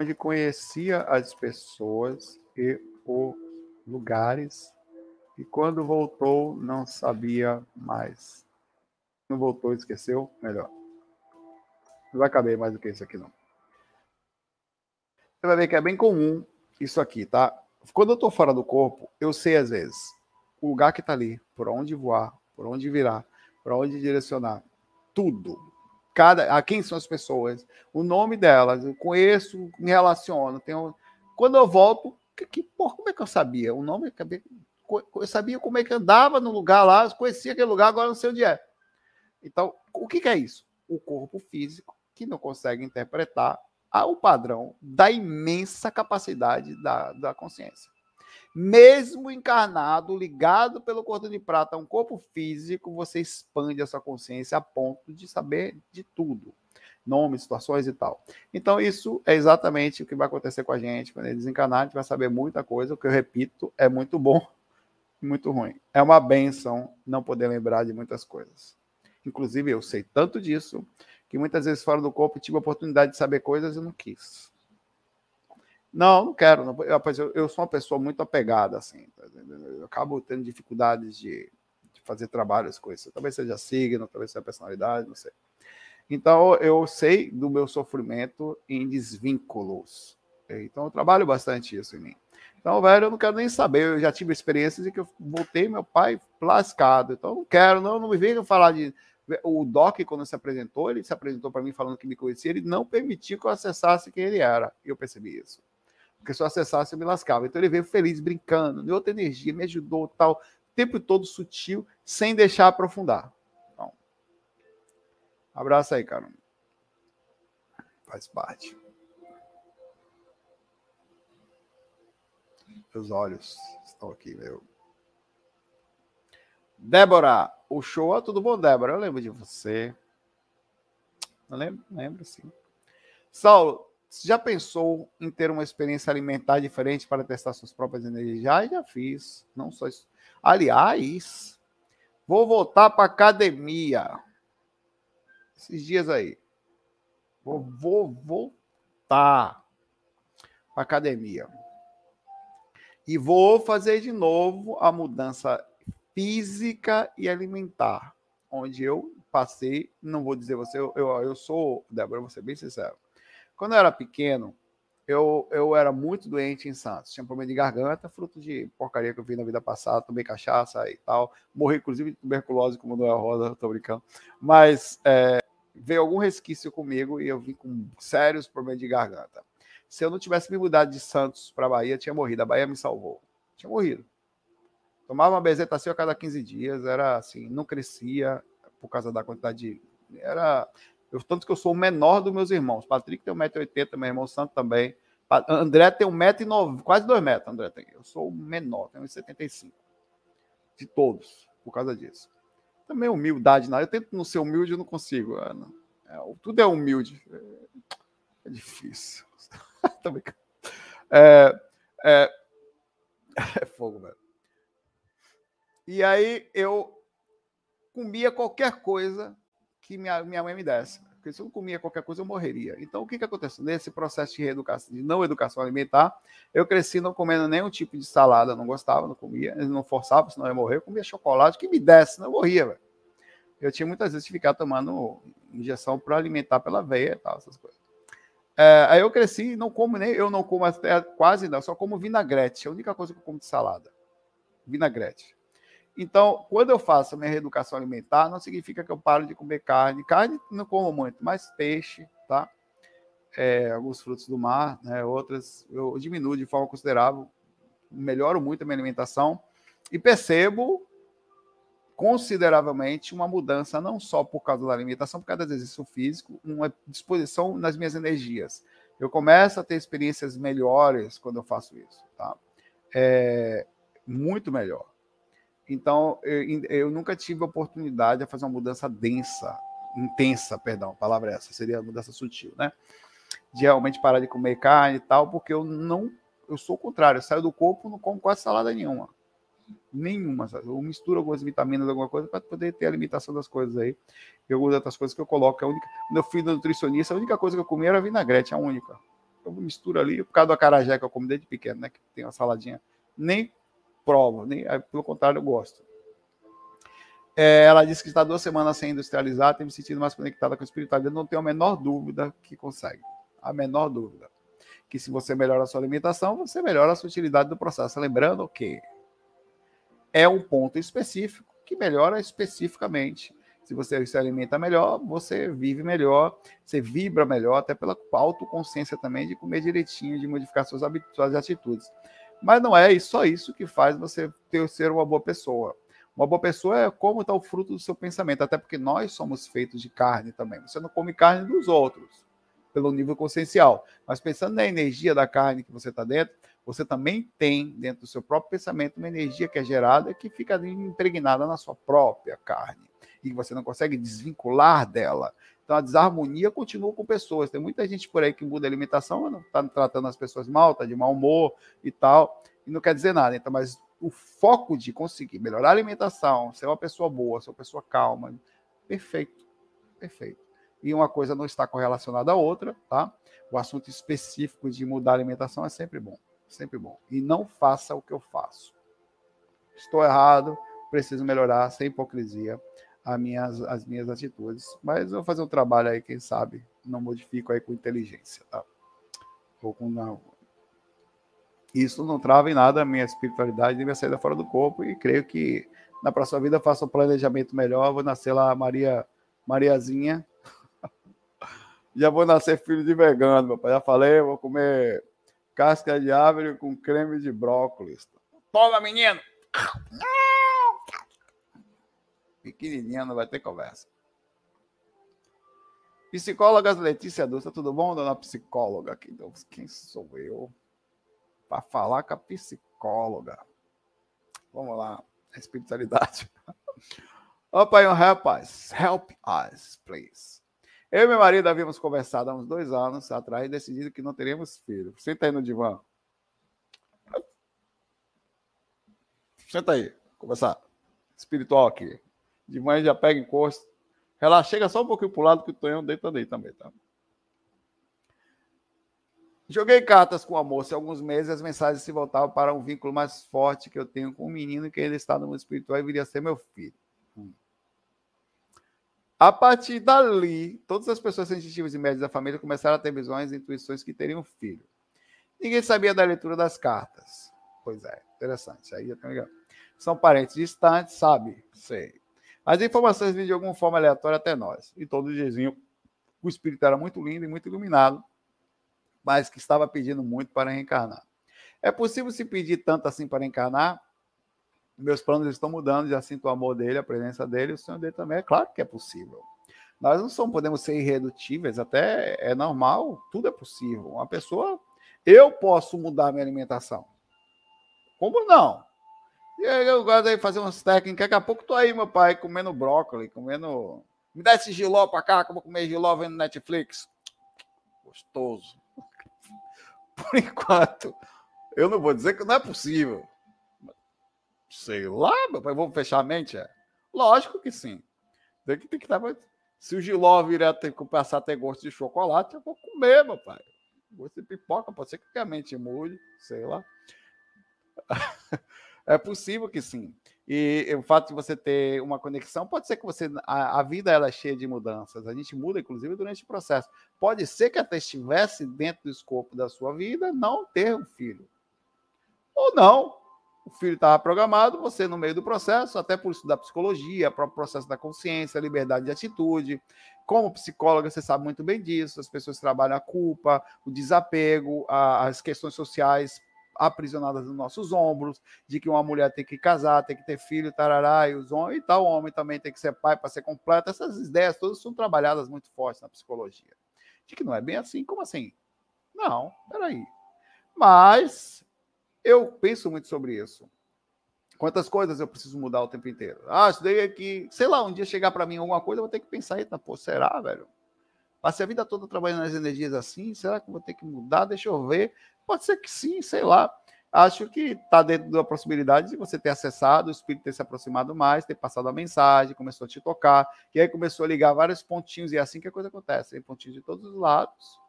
onde conhecia as pessoas e o lugares e quando voltou não sabia mais. Não voltou, esqueceu, melhor. Não vai caber mais do que isso aqui não. Você vai ver que é bem comum isso aqui, tá? Quando eu tô fora do corpo, eu sei às vezes o lugar que tá ali, por onde voar, por onde virar, por onde direcionar, tudo. Cada, a quem são as pessoas, o nome delas, eu conheço, me relaciono, tenho quando eu volto, que, porra, como é que eu sabia? O nome, eu sabia como é que andava no lugar lá, conhecia aquele lugar, agora não sei onde é. Então, o que, que é isso? O corpo físico que não consegue interpretar o padrão da imensa capacidade da, da consciência. Mesmo encarnado, ligado pelo cordão de prata a um corpo físico, você expande a sua consciência a ponto de saber de tudo nomes, situações e tal. Então, isso é exatamente o que vai acontecer com a gente. Quando ele desencanar, a gente vai saber muita coisa. O que eu repito é muito bom e muito ruim. É uma benção não poder lembrar de muitas coisas. Inclusive, eu sei tanto disso que muitas vezes fora do corpo tive a oportunidade de saber coisas e não quis. Não, não quero. Não, eu, eu sou uma pessoa muito apegada, assim. Tá eu acabo tendo dificuldades de, de fazer trabalhos com isso. Talvez seja signo, talvez seja personalidade, não sei. Então, eu sei do meu sofrimento em desvínculos. Então, eu trabalho bastante isso em mim. Então, velho, eu não quero nem saber. Eu já tive experiências em que eu voltei meu pai lascado. Então, eu não quero, não, não me venham falar de. O Doc, quando se apresentou, ele se apresentou para mim falando que me conhecia, ele não permitiu que eu acessasse quem ele era. E eu percebi isso. Porque se eu acessasse, eu me lascava. Então, ele veio feliz, brincando, deu outra energia, me ajudou, tal. O tempo todo sutil, sem deixar aprofundar. Abraço aí, cara. Faz parte. Meus olhos estão aqui, meu. Débora, o show. Ah, tudo bom, Débora? Eu lembro de você. Não lembro? Lembro, sim. Saulo, você já pensou em ter uma experiência alimentar diferente para testar suas próprias energias? Já, já fiz. Não só isso. Aliás, vou voltar para academia esses dias aí. Vou, vou voltar para academia. E vou fazer de novo a mudança física e alimentar, onde eu passei, não vou dizer você, eu, eu, sou, Débora, vou ser bem sincero. Quando eu era pequeno, eu, eu era muito doente em Santos. Tinha problema de garganta, fruto de porcaria que eu vi na vida passada, tomei cachaça e tal. Morri, inclusive, de tuberculose, como não é a roda, tô brincando. Mas é, veio algum resquício comigo e eu vim com sérios problemas de garganta. Se eu não tivesse me mudado de Santos para Bahia, tinha morrido. A Bahia me salvou. Tinha morrido. Tomava uma bezetacil a cada 15 dias, era assim, não crescia por causa da quantidade de. Era. Eu, tanto que eu sou o menor dos meus irmãos. Patrick tem 1,80m, meu irmão Santo também. André tem 1,90m, quase 2 metros, André tem. Eu sou o menor, tenho 1,75m. De todos, por causa disso também humildade, não. Eu tento não ser humilde, eu não consigo. É, não. É, tudo é humilde. É, é difícil. é, é, é fogo, velho. E aí eu comia qualquer coisa que minha, minha mãe me desse. Porque se eu não comia qualquer coisa, eu morreria. Então, o que, que aconteceu? Nesse processo de reeducação, de não educação alimentar, eu cresci não comendo nenhum tipo de salada, não gostava, não comia, não forçava, senão eu ia morrer. Eu comia chocolate, que me desse, eu morria, velho. Eu tinha muitas vezes que ficar tomando injeção para alimentar pela veia e tal, essas coisas. É, aí eu cresci, não como nem, eu não como até quase não, só como vinagrete, é a única coisa que eu como de salada. vinagrete. Então, quando eu faço minha reeducação alimentar, não significa que eu paro de comer carne. Carne não como muito, mas peixe, tá? É, alguns frutos do mar, né? outras eu diminuo de forma considerável, melhoro muito a minha alimentação e percebo consideravelmente uma mudança, não só por causa da alimentação, por causa do exercício físico, uma disposição nas minhas energias. Eu começo a ter experiências melhores quando eu faço isso, tá? É muito melhor. Então, eu, eu nunca tive oportunidade de fazer uma mudança densa, intensa, perdão, a palavra é essa, seria mudança sutil, né? De realmente parar de comer carne e tal, porque eu não, eu sou o contrário, eu saio do corpo, não como quase salada nenhuma nenhuma. Sabe? Eu misturo algumas vitaminas, alguma coisa, para poder ter a limitação das coisas aí. E algumas outras coisas que eu coloco. A única, meu filho nutricionista, a única coisa que eu comi era vinagrete, a única. Eu misturo ali, por causa do acarajé que eu como desde pequeno, né? Que tem uma saladinha. Nem provo, nem, pelo contrário, eu gosto. É, ela disse que está duas semanas sem industrializar, tem me sentido mais conectada com a espiritualidade. Não tenho a menor dúvida que consegue. A menor dúvida. Que se você melhora a sua alimentação, você melhora a sua utilidade do processo. Lembrando que é um ponto específico que melhora especificamente. Se você se alimenta melhor, você vive melhor, você vibra melhor, até pela autoconsciência também de comer direitinho, de modificar suas, suas atitudes. Mas não é só isso que faz você ter, ser uma boa pessoa. Uma boa pessoa é como está o fruto do seu pensamento, até porque nós somos feitos de carne também. Você não come carne dos outros, pelo nível consciencial. Mas pensando na energia da carne que você está dentro, você também tem dentro do seu próprio pensamento uma energia que é gerada que fica impregnada na sua própria carne e você não consegue desvincular dela. Então a desarmonia continua com pessoas. Tem muita gente por aí que muda a alimentação, está tratando as pessoas mal, está de mau humor e tal, e não quer dizer nada. Então, mas o foco de conseguir melhorar a alimentação, ser uma pessoa boa, ser uma pessoa calma, perfeito, perfeito. E uma coisa não está correlacionada à outra, tá? O assunto específico de mudar a alimentação é sempre bom sempre bom. E não faça o que eu faço. Estou errado, preciso melhorar, sem hipocrisia, as minhas, as minhas atitudes. Mas eu vou fazer um trabalho aí, quem sabe, não modifico aí com inteligência, tá? Ou com não. Isso não trava em nada a minha espiritualidade nem minha saída fora do corpo. E creio que na próxima vida faço um planejamento melhor. Vou nascer lá Maria Mariazinha. Já vou nascer filho de vegano, meu pai. Já falei, vou comer casca de árvore com creme de brócolis. Toma, menino! Pequenininha, não vai ter conversa. Psicólogas Letícia Dusta, tudo bom, dona psicóloga? Quem sou eu para falar com a psicóloga? Vamos lá, espiritualidade. Opa, um rapaz, help us, please. Eu e meu marido havíamos conversado há uns dois anos atrás e decidido que não teríamos filho. Senta aí no divã. Senta aí, conversar. Espiritual aqui. De manhã já pega encosto. Relaxa, chega só um pouquinho pro lado que o Tonhão deita aí também, tá? Joguei cartas com a moça há alguns meses as mensagens se voltavam para um vínculo mais forte que eu tenho com um menino que ele está no mundo espiritual e viria a ser meu filho. Hum. A partir dali, todas as pessoas sensitivas e médias da família começaram a ter visões e intuições que teriam filho. Ninguém sabia da leitura das cartas. Pois é, interessante. Aí eu tenho São parentes distantes, sabe? Sei. As informações vinham de alguma forma aleatória até nós. E todos diziam o espírito era muito lindo e muito iluminado, mas que estava pedindo muito para reencarnar. É possível se pedir tanto assim para encarnar? meus planos estão mudando, já sinto o amor dele, a presença dele, o sonho dele também. É claro que é possível. Nós não somos, podemos ser irredutíveis, até é normal, tudo é possível. Uma pessoa, eu posso mudar minha alimentação. Como não? Eu gosto de fazer umas técnicas. Daqui a pouco tô aí, meu pai, comendo brócolis, comendo. Me dá esse giló para cá, que eu vou comer giló vendo Netflix. Gostoso. Por enquanto, eu não vou dizer que não é possível. Sei lá, meu pai, vamos fechar a mente? É? Lógico que sim. Tem que, tem que estar. Se o Giló virar ter que passar a ter gosto de chocolate, eu vou comer, meu pai. Gosto de pipoca, pode ser que a mente mude, sei lá. é possível que sim. E o fato de você ter uma conexão, pode ser que você. A, a, vida ela é cheia de mudanças. A gente muda, inclusive, durante o processo. Pode ser que até estivesse dentro do escopo da sua vida não ter um filho. Ou não o filho estava programado, você no meio do processo, até por estudar psicologia, próprio processo da consciência, liberdade de atitude. Como psicóloga, você sabe muito bem disso. As pessoas trabalham a culpa, o desapego, a, as questões sociais aprisionadas nos nossos ombros, de que uma mulher tem que casar, tem que ter filho, tarará, e, os homens, e tal, o homem também tem que ser pai para ser completo. Essas ideias todas são trabalhadas muito fortes na psicologia. De que não é bem assim, como assim? Não, peraí. Mas eu penso muito sobre isso. Quantas coisas eu preciso mudar o tempo inteiro? Ah, estudei aqui, sei lá, um dia chegar para mim alguma coisa, eu vou ter que pensar, eita, pô, será, velho? Passei a vida toda trabalhando nas energias assim, será que eu vou ter que mudar? Deixa eu ver. Pode ser que sim, sei lá. Acho que está dentro da possibilidade de você ter acessado, o espírito ter se aproximado mais, ter passado a mensagem, começou a te tocar, e aí começou a ligar vários pontinhos, e é assim que a coisa acontece. Tem pontinhos de todos os lados.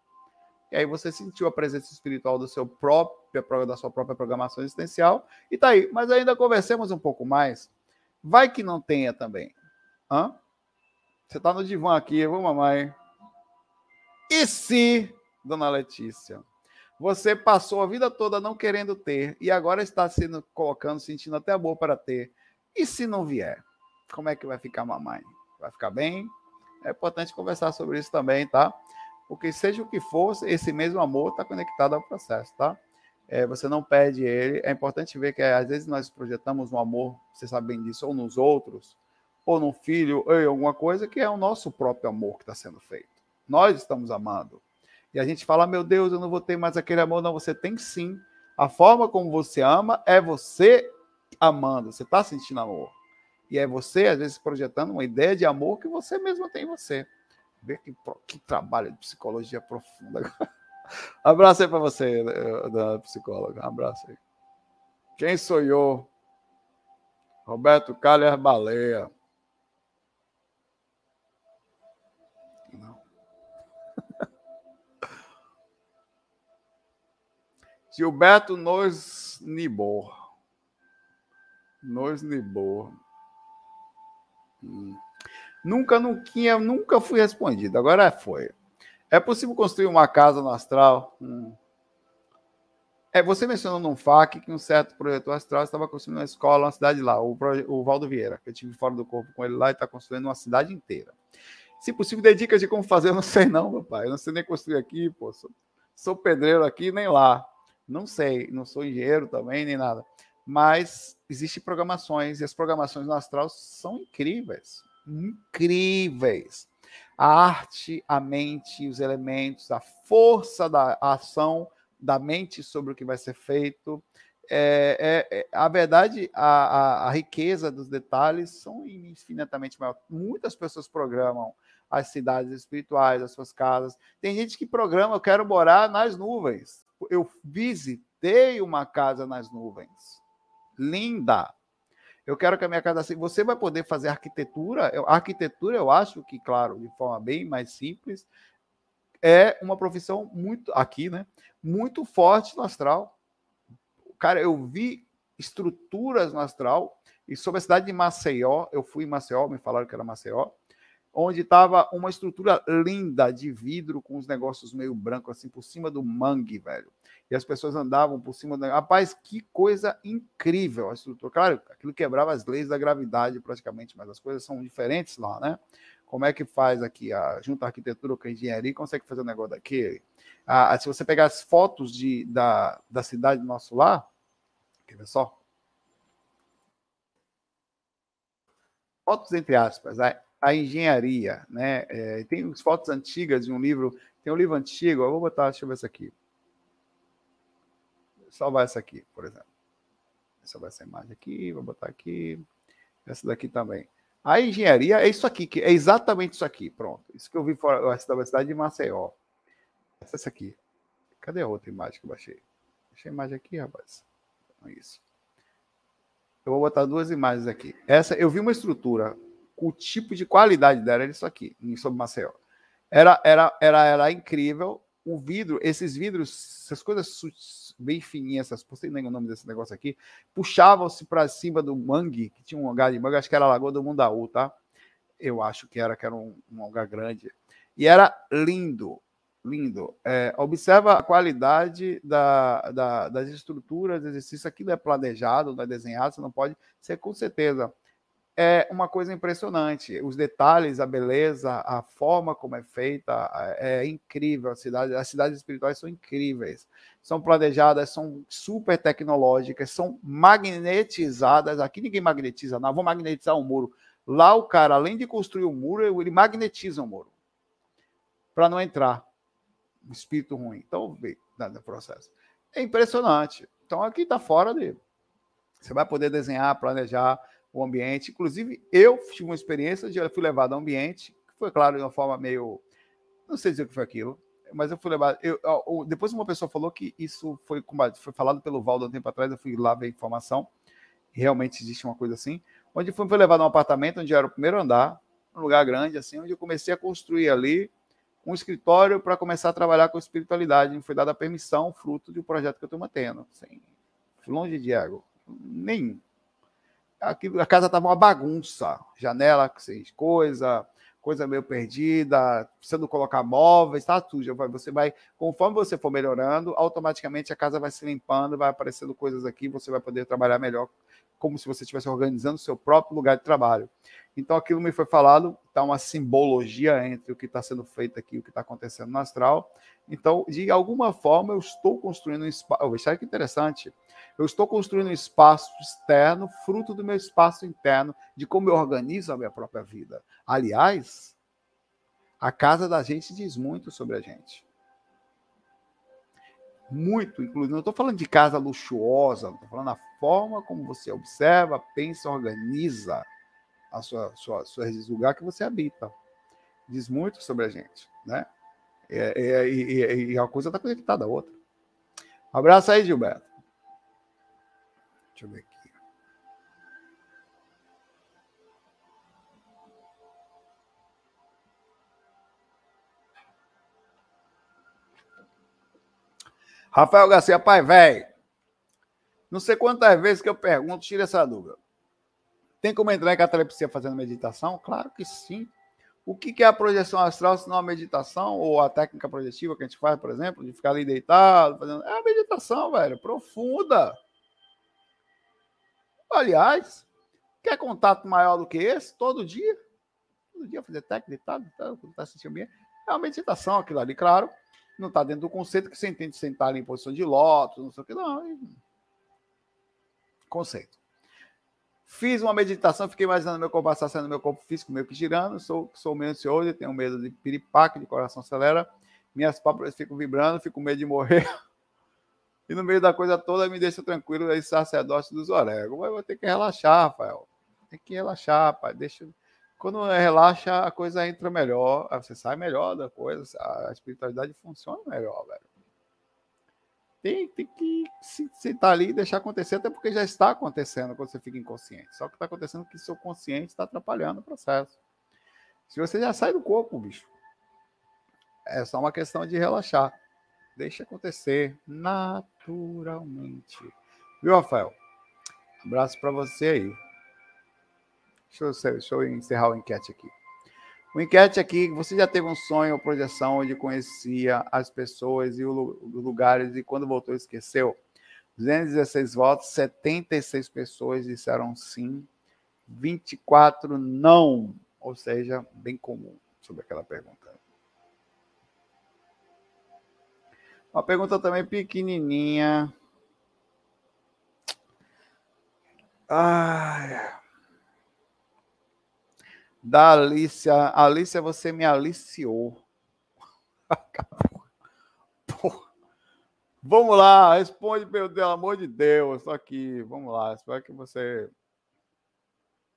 E aí você sentiu a presença espiritual do seu próprio, da sua própria programação existencial, e tá aí. Mas ainda conversemos um pouco mais. Vai que não tenha também. Hã? Você está no divã aqui, vamos, mamãe. E se, dona Letícia, você passou a vida toda não querendo ter e agora está sendo colocando, sentindo até boa para ter. E se não vier? Como é que vai ficar mamãe? Vai ficar bem? É importante conversar sobre isso também, tá? Porque seja o que for, esse mesmo amor está conectado ao processo, tá? É, você não perde ele. É importante ver que às vezes nós projetamos um amor, você sabe bem disso, ou nos outros, ou no filho, ou em alguma coisa que é o nosso próprio amor que está sendo feito. Nós estamos amando. E a gente fala, meu Deus, eu não vou ter mais aquele amor. Não, você tem sim. A forma como você ama é você amando, você está sentindo amor. E é você, às vezes, projetando uma ideia de amor que você mesmo tem em você. Vê que, que trabalho de psicologia profunda. abraço aí para você, eh, da psicóloga. abraço aí. Quem sou eu? Roberto Calher Baleia. Gilberto Nos Nibor. Nos Nibor. Hum. Nunca, nunca, nunca fui respondido. Agora foi. É possível construir uma casa no astral? Hum. É, você mencionou num FAQ que um certo projetor astral estava construindo uma escola, uma cidade lá, o, o Valdo Vieira, que eu tive fora do corpo com ele lá e está construindo uma cidade inteira. Se possível, dê dicas de como fazer, eu não sei não, meu pai. Eu não sei nem construir aqui, pô. Sou, sou pedreiro aqui, nem lá. Não sei, não sou engenheiro também, nem nada. Mas existem programações, e as programações no astral são incríveis. Incríveis. A arte, a mente, os elementos, a força da ação da mente sobre o que vai ser feito. É, é, é, a verdade, a, a, a, riqueza dos detalhes são infinitamente maior. Muitas pessoas programam as cidades espirituais, as suas casas. Tem gente que programa, eu quero morar nas nuvens eu visitei uma casa nas nuvens. Linda. Eu quero que a minha casa assim. Você vai poder fazer arquitetura. A arquitetura, eu acho que, claro, de forma bem mais simples, é uma profissão muito aqui, né? Muito forte no astral. Cara, eu vi estruturas no astral e sobre a cidade de Maceió, eu fui em Maceió, me falaram que era Maceió onde estava uma estrutura linda de vidro com os negócios meio branco assim por cima do mangue, velho. E as pessoas andavam por cima da. Rapaz, que coisa incrível a estrutura. Claro, aquilo quebrava as leis da gravidade praticamente, mas as coisas são diferentes lá, né? Como é que faz aqui a junta a arquitetura com a engenharia consegue fazer um negócio daquele? Ah, se você pegar as fotos de, da, da cidade do nosso lar, quer ver só? Fotos entre aspas, é a engenharia, né? É, tem fotos antigas de um livro, tem um livro antigo, eu vou botar, deixa eu ver essa aqui. Salvar essa aqui, por exemplo. Salvar essa imagem aqui, vou botar aqui. Essa daqui também. A engenharia é isso aqui, que é exatamente isso aqui, pronto. Isso que eu vi fora da Universidade de Maceió. Essa aqui. Cadê a outra imagem que eu baixei? Deixa a imagem aqui, rapaz. Então, isso. Eu vou botar duas imagens aqui. Essa, eu vi uma estrutura o tipo de qualidade dela era isso aqui, sobre Maceió. Era, era, era, era incrível. O vidro, esses vidros, essas coisas bem fininhas, essas, não sei nem o nome desse negócio aqui, puxavam-se para cima do mangue, que tinha um lugar de mangue, acho que era a Lagoa do Mundaú, tá? Eu acho que era, que era um, um lugar grande. E era lindo. Lindo. É, observa a qualidade da, da, das estruturas do exercício. Aquilo é planejado, não é desenhado, você não pode ser com certeza. É uma coisa impressionante. Os detalhes, a beleza, a forma como é feita é incrível. A cidade, as cidades espirituais são incríveis. São planejadas, são super tecnológicas, são magnetizadas. Aqui ninguém magnetiza, não. Vou magnetizar um muro. Lá o cara, além de construir o um muro, ele magnetiza o um muro para não entrar um espírito ruim. Então, vê no processo. É impressionante. Então, aqui está fora de. Você vai poder desenhar, planejar o ambiente. Inclusive, eu tive uma experiência de eu fui levado a um ambiente, que foi, claro, de uma forma meio. Não sei dizer o que foi aquilo, mas eu fui levado. Eu, eu, depois, uma pessoa falou que isso foi, foi falado pelo Valdo um tempo atrás. Eu fui lá ver a informação. Realmente existe uma coisa assim. Onde fui, fui levado a um apartamento onde era o primeiro andar, um lugar grande, assim, onde eu comecei a construir ali um escritório para começar a trabalhar com espiritualidade. Me foi dada a permissão, fruto de um projeto que eu estou mantendo. Assim, longe de ego. Aqui, a casa estava uma bagunça. Janela sem coisa, coisa meio perdida, precisando colocar móveis, tá tudo. Você vai, conforme você for melhorando, automaticamente a casa vai se limpando, vai aparecendo coisas aqui, você vai poder trabalhar melhor, como se você estivesse organizando o seu próprio lugar de trabalho. Então, aquilo me foi falado, está uma simbologia entre o que está sendo feito aqui e o que está acontecendo no astral. Então, de alguma forma, eu estou construindo um espaço. Oh, que interessante. Eu estou construindo um espaço externo, fruto do meu espaço interno, de como eu organizo a minha própria vida. Aliás, a casa da gente diz muito sobre a gente. Muito, inclusive. Não estou falando de casa luxuosa, estou falando da forma como você observa, pensa, organiza a sua, sua, sua lugar que você habita. Diz muito sobre a gente, né? É, é, e, e, a coisa está conectada à outra. Um abraço aí, Gilberto. Deixa eu ver aqui. Rafael Garcia, pai velho. Não sei quantas vezes que eu pergunto, tira essa dúvida. Tem como entrar em catalepsia fazendo meditação? Claro que sim. O que é a projeção astral se não a meditação ou a técnica projetiva que a gente faz, por exemplo, de ficar ali deitado, fazendo. É a meditação, velho, profunda. Aliás, quer contato maior do que esse? Todo dia? Todo dia fazer técnica, deitado, deitado, quando está assistindo bem. É uma meditação aquilo ali, claro. Não está dentro do conceito que você entende sentar ali em posição de lótus, não sei o que, não. Conceito. Fiz uma meditação, fiquei imaginando meu corpo assassino, meu corpo físico meio que girando. Sou, sou meio ansioso, tenho medo de piripaque, de coração acelera. Minhas pálpebras ficam vibrando, fico com medo de morrer. E no meio da coisa toda me deixa tranquilo aí, sacerdote dos orégãos. Mas vou ter que relaxar, Rafael. Tem que relaxar, pai. Deixa. Quando relaxa, a coisa entra melhor. Você sai melhor da coisa. A espiritualidade funciona melhor, velho tem, tem que sentar ali e deixar acontecer, até porque já está acontecendo quando você fica inconsciente. Só que está acontecendo que seu consciente está atrapalhando o processo. Se você já sai do corpo, bicho, é só uma questão de relaxar. Deixa acontecer naturalmente. Viu, Rafael? Abraço para você aí. Deixa eu, deixa eu encerrar o enquete aqui. O enquete aqui, você já teve um sonho ou projeção onde conhecia as pessoas e os lugares e quando voltou esqueceu? 216 votos, 76 pessoas disseram sim, 24 não, ou seja, bem comum sobre aquela pergunta. Uma pergunta também pequenininha. Ai, da Alicia. Alicia, você me aliciou. Vamos lá, responde, pelo amor de Deus. Só aqui, vamos lá. Espero que você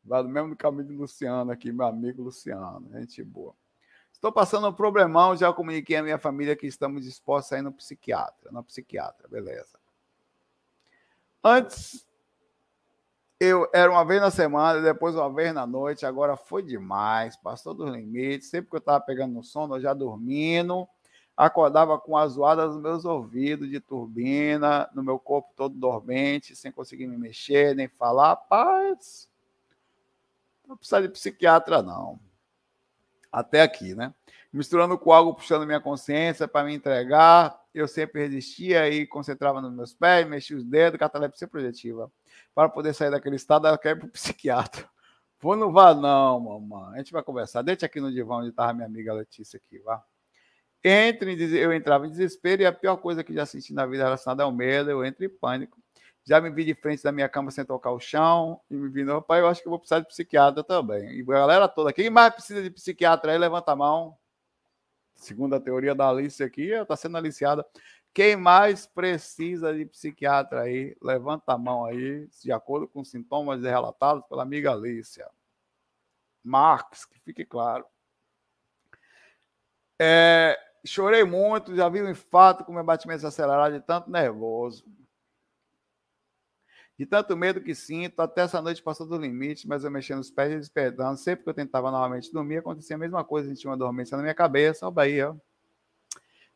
vá do mesmo caminho de Luciano aqui, meu amigo Luciano. Gente boa. Estou passando um problemão, já comuniquei à minha família que estamos dispostos a ir no psiquiatra. No psiquiatra, beleza. Antes eu era uma vez na semana, depois uma vez na noite, agora foi demais, passou dos limites. Sempre que eu estava pegando no sono, eu já dormindo, acordava com a zoada nos meus ouvidos de turbina, no meu corpo todo dormente, sem conseguir me mexer, nem falar. Paz, não precisa de psiquiatra, não. Até aqui, né? misturando com algo puxando minha consciência para me entregar. Eu sempre resistia e concentrava nos meus pés, mexia os dedos, catalepsia projetiva. Para poder sair daquele estado, ela quer ir para o psiquiatra. Vou não vá, não, mamãe. A gente vai conversar. Deixa aqui no divã onde estava minha amiga Letícia aqui, vá. Entre, eu entrava em desespero e a pior coisa que já senti na vida relacionada ao medo, eu entro em pânico. Já me vi de frente da minha cama sem tocar o chão e me vi, pai, eu acho que vou precisar de psiquiatra também. E a galera toda, quem mais precisa de psiquiatra aí, levanta a mão. Segundo a teoria da Alice aqui, está sendo aliciada. Quem mais precisa de psiquiatra aí, levanta a mão aí, de acordo com sintomas relatados pela amiga Alicia. Marx, que fique claro. É, chorei muito, já vi um infarto com meu batimento acelerado de tanto nervoso. De tanto medo que sinto, até essa noite passou do limite, mas eu mexendo os pés e despertando. Sempre que eu tentava novamente dormir, acontecia a mesma coisa, sentia uma dormência na minha cabeça, ó Bahia.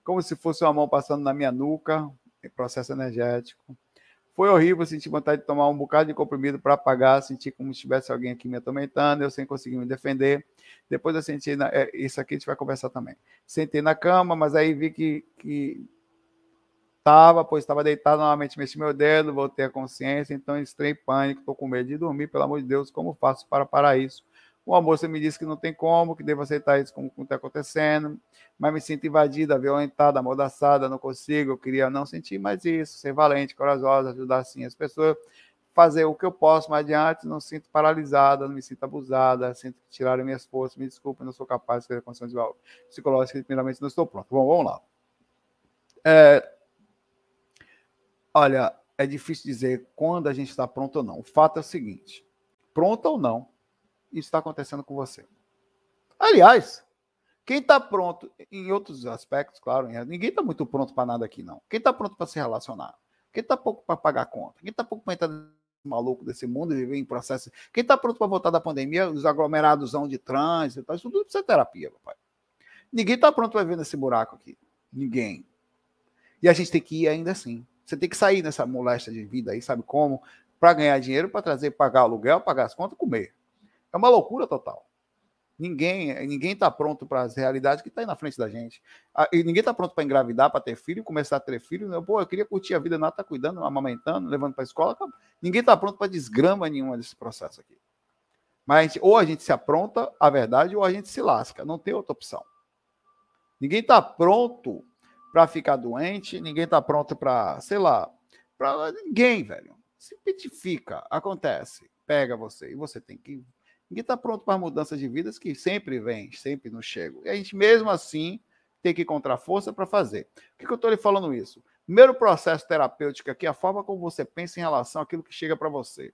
Como se fosse uma mão passando na minha nuca, processo energético. Foi horrível, senti vontade de tomar um bocado de comprimido para apagar, senti como se tivesse alguém aqui me atormentando, eu sem conseguir me defender. Depois eu senti, na, é, isso aqui a gente vai conversar também. Sentei na cama, mas aí vi que, que estava, pois estava deitado, novamente mexi meu dedo, voltei à consciência, então entrei em pânico, estou com medo de dormir, pelo amor de Deus, como faço para parar isso? Uma moça me disse que não tem como, que devo aceitar isso como está acontecendo, mas me sinto invadida, violentada, amordaçada, não consigo, eu queria não sentir mais isso, ser valente, corajosa, ajudar assim as pessoas, fazer o que eu posso mais adiante, não sinto paralisada, não me sinto abusada, sinto que tiraram minhas forças, me desculpe, não sou capaz de fazer condições psicológicas, primeiramente não estou pronto. Bom, vamos lá. É, Olha, é difícil dizer quando a gente está pronto ou não. O fato é o seguinte: pronto ou não, isso está acontecendo com você. Aliás, quem está pronto em outros aspectos, claro, ninguém está muito pronto para nada aqui, não. Quem está pronto para se relacionar? Quem está pouco para pagar conta? Quem está pouco para entrar nesse maluco desse mundo e viver em processo? Quem está pronto para voltar da pandemia, os aglomerados de trânsito, isso tudo precisa terapia, papai. Ninguém está pronto para viver nesse buraco aqui. Ninguém. E a gente tem que ir ainda assim. Você tem que sair nessa moléstia de vida aí, sabe como? Para ganhar dinheiro, para trazer, pagar aluguel, pagar as contas, comer. É uma loucura total. Ninguém ninguém está pronto para as realidades que está aí na frente da gente. E ninguém está pronto para engravidar, para ter filho, começar a ter filho. Né? Pô, eu queria curtir a vida, nada está cuidando, amamentando, levando para a escola. Ninguém está pronto para desgrama nenhuma desse processo aqui. Mas ou a gente se apronta a verdade, ou a gente se lasca. Não tem outra opção. Ninguém está pronto para ficar doente, ninguém está pronto para, sei lá, para ninguém, velho. Se pitifica, acontece, pega você e você tem que. Ninguém está pronto para mudanças de vidas que sempre vem, sempre nos chegam. E a gente mesmo assim tem que encontrar força para fazer. Por que, que eu estou lhe falando isso? Primeiro processo terapêutico aqui, a forma como você pensa em relação àquilo que chega para você.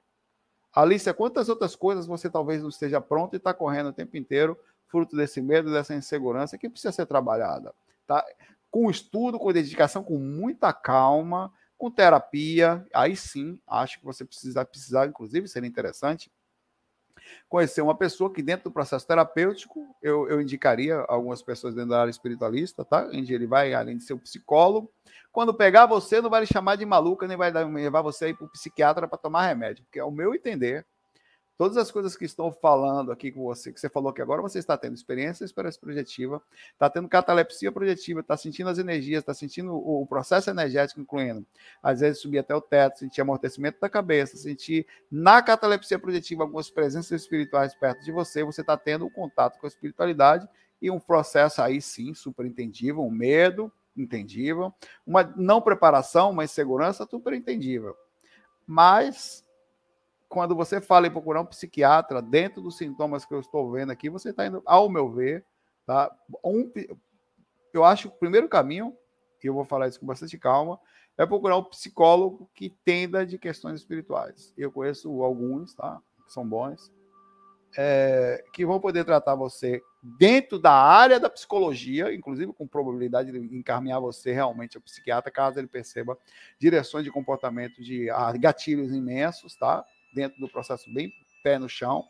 Alicia, quantas outras coisas você talvez não esteja pronto e está correndo o tempo inteiro, fruto desse medo, dessa insegurança, que precisa ser trabalhada. Tá? Com estudo, com dedicação, com muita calma, com terapia. Aí sim, acho que você precisa precisar, inclusive, seria interessante conhecer uma pessoa que dentro do processo terapêutico, eu, eu indicaria algumas pessoas dentro da área espiritualista, tá? Onde ele vai, além de ser um psicólogo, quando pegar você, não vai lhe chamar de maluca, nem vai levar você aí para o psiquiatra para tomar remédio, porque, ao meu entender, Todas as coisas que estou falando aqui com você, que você falou que agora você está tendo experiência experiência projetiva, está tendo catalepsia projetiva, está sentindo as energias, está sentindo o, processo energético, incluindo, às vezes, subir até o teto, sentir amortecimento da cabeça, sentir na catalepsia projetiva algumas presenças espirituais perto de você, você está tendo um contato com a espiritualidade e um processo aí sim, super entendível, um medo entendível, uma não preparação, uma insegurança super entendível. Mas quando você fala em procurar um psiquiatra, dentro dos sintomas que eu estou vendo aqui, você está indo, ao meu ver, tá? Um, eu acho que o primeiro caminho, e eu vou falar isso com bastante calma, é procurar um psicólogo que tenda de questões espirituais. Eu conheço alguns, tá? Que são bons, é, que vão poder tratar você dentro da área da psicologia, inclusive com probabilidade de encaminhar você realmente ao psiquiatra, caso ele perceba direções de comportamento de ah, gatilhos imensos, tá? Dentro do processo bem pé no chão,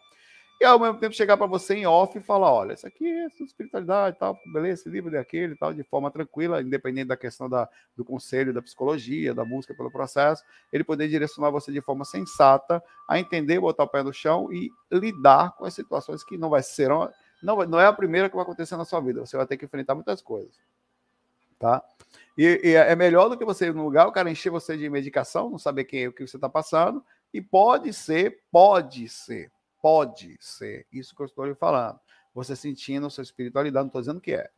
e ao mesmo tempo chegar para você em off e falar: olha, isso aqui é espiritualidade, tal, beleza, esse livro daquele, tal, de forma tranquila, independente da questão da, do conselho, da psicologia, da busca pelo processo, ele poder direcionar você de forma sensata a entender, botar o pé no chão e lidar com as situações que não vai ser Não, não é a primeira que vai acontecer na sua vida. Você vai ter que enfrentar muitas coisas. Tá? E, e é melhor do que você ir no lugar, o cara encher você de medicação, não saber quem, o que você está passando. E pode ser, pode ser, pode ser, isso que eu estou lhe falando. Você sentindo a sua espiritualidade, não estou dizendo que é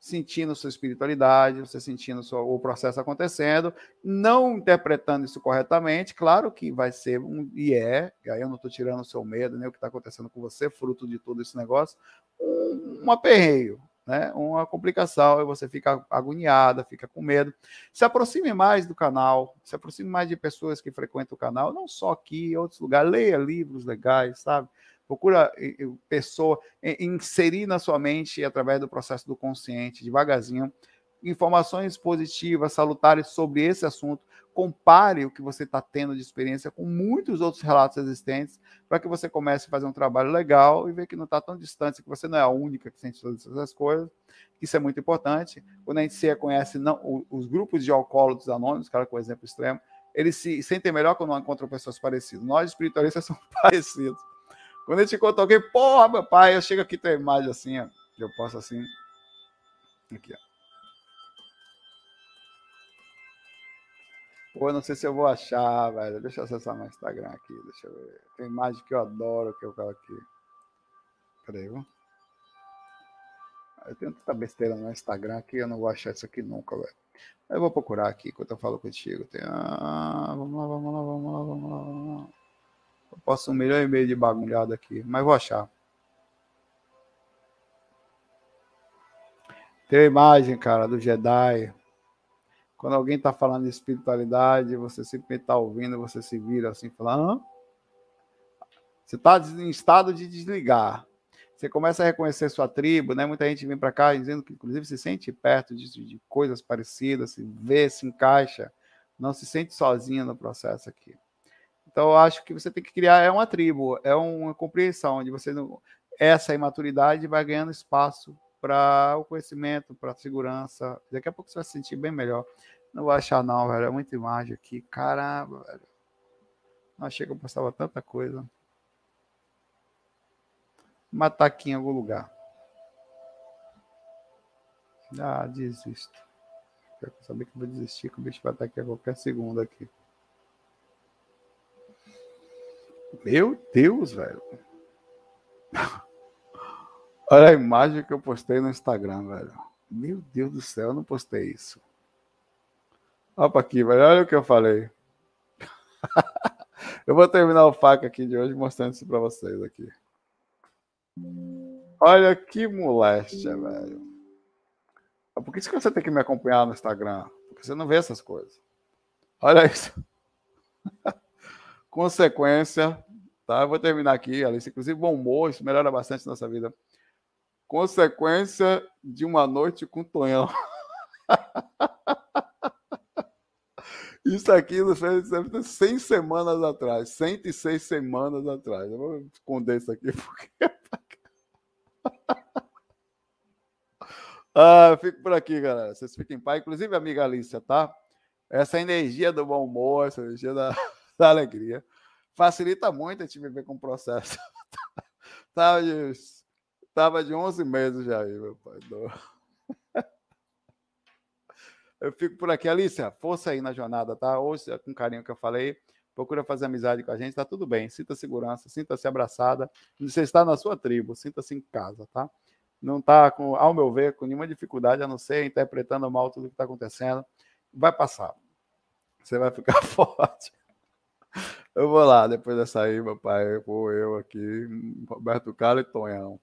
sentindo sua espiritualidade, você sentindo o processo acontecendo, não interpretando isso corretamente, claro que vai ser um, e é, e aí eu não estou tirando o seu medo, nem o que está acontecendo com você, fruto de todo esse negócio, um, um aperreio, né? uma complicação, e você fica agoniada, fica com medo. Se aproxime mais do canal, se aproxime mais de pessoas que frequentam o canal, não só aqui, em outros lugares, leia livros legais, sabe? Procura pessoa inserir na sua mente através do processo do consciente, devagarzinho, informações positivas, salutares sobre esse assunto. Compare o que você está tendo de experiência com muitos outros relatos existentes, para que você comece a fazer um trabalho legal e ver que não está tão distante, que você não é a única que sente todas essas coisas. Isso é muito importante. Quando a gente se reconhece, não, os grupos de alcoólatras anônimos, cara com exemplo extremo, eles se sentem melhor quando encontram pessoas parecidas. Nós espiritualistas somos parecidos. Quando a gente conta alguém, porra, meu pai, eu chego aqui tem a imagem assim, ó, que eu posso assim. Aqui, ó. Pô, não sei se eu vou achar, velho. Deixa eu acessar meu Instagram aqui, deixa eu ver. Tem imagem que eu adoro que eu aqui. Peraí, viu? Eu tenho tanta besteira no Instagram que eu não vou achar isso aqui nunca, velho. Eu vou procurar aqui enquanto eu falo contigo. Tem... Ah, vamos lá, vamos lá, vamos lá, vamos lá, vamos lá. Eu posso um milhão e meio de bagulhada aqui, mas vou achar. Tem a imagem, cara, do Jedi. Quando alguém está falando de espiritualidade, você simplesmente está ouvindo, você se vira assim, falando. Você está em estado de desligar. Você começa a reconhecer sua tribo, né? Muita gente vem para cá dizendo que, inclusive, se sente perto de, de coisas parecidas, se vê, se encaixa, não se sente sozinho no processo aqui. Então, eu acho que você tem que criar é uma tribo, é uma compreensão onde você não, essa imaturidade vai ganhando espaço para o conhecimento, para a segurança. Daqui a pouco você vai se sentir bem melhor. Não vou achar não, velho. É muita imagem aqui. Caramba, velho. Não achei que eu postava tanta coisa. Tá aqui em algum lugar. Ah, desisto. Eu saber que eu vou desistir, que o bicho vai estar aqui a qualquer segundo aqui. Meu Deus, velho. Olha a imagem que eu postei no Instagram, velho. Meu Deus do céu, eu não postei isso. Olha para aqui, velho. Olha o que eu falei. eu vou terminar o faca aqui de hoje mostrando isso para vocês aqui. Olha que moléstia, velho. Por que você tem que me acompanhar no Instagram? Porque você não vê essas coisas. Olha isso. Consequência, tá? Eu vou terminar aqui, Alice. Inclusive, bom humor, isso melhora bastante nossa vida. Consequência de uma noite com Tonhão. Isso aqui não fez 100 semanas atrás, 106 semanas atrás. Eu vou esconder isso aqui porque. ah, fico por aqui, galera. Vocês fiquem em paz. Inclusive, amiga Alicia, tá? Essa energia do bom humor, essa energia da da alegria. Facilita muito a gente viver com o processo. tava, de, tava de 11 meses já aí, meu pai. Eu fico por aqui. Alicia, força aí na jornada, tá? Ouça com carinho que eu falei. Procura fazer amizade com a gente, tá tudo bem. Sinta segurança, sinta-se abraçada. Você está na sua tribo, sinta-se em casa, tá? Não tá, com, ao meu ver, com nenhuma dificuldade, a não ser interpretando mal tudo que está acontecendo. Vai passar. Você vai ficar forte. Eu vou lá, depois dessa aí, meu pai, vou eu aqui, Roberto Carlos e Tonhão.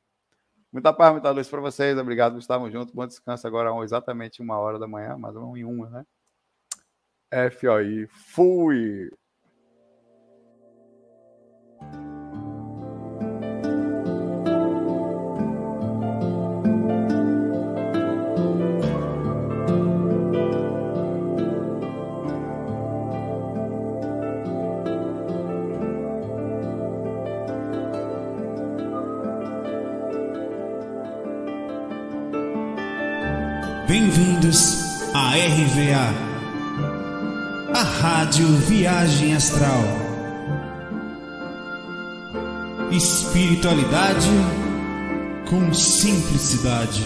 Muita paz, muita luz para vocês. Obrigado por estarmos juntos. Bom descanso agora, exatamente uma hora da manhã, mais uma em uma, né? FOI. Fui! A Rádio Viagem Astral. Espiritualidade com simplicidade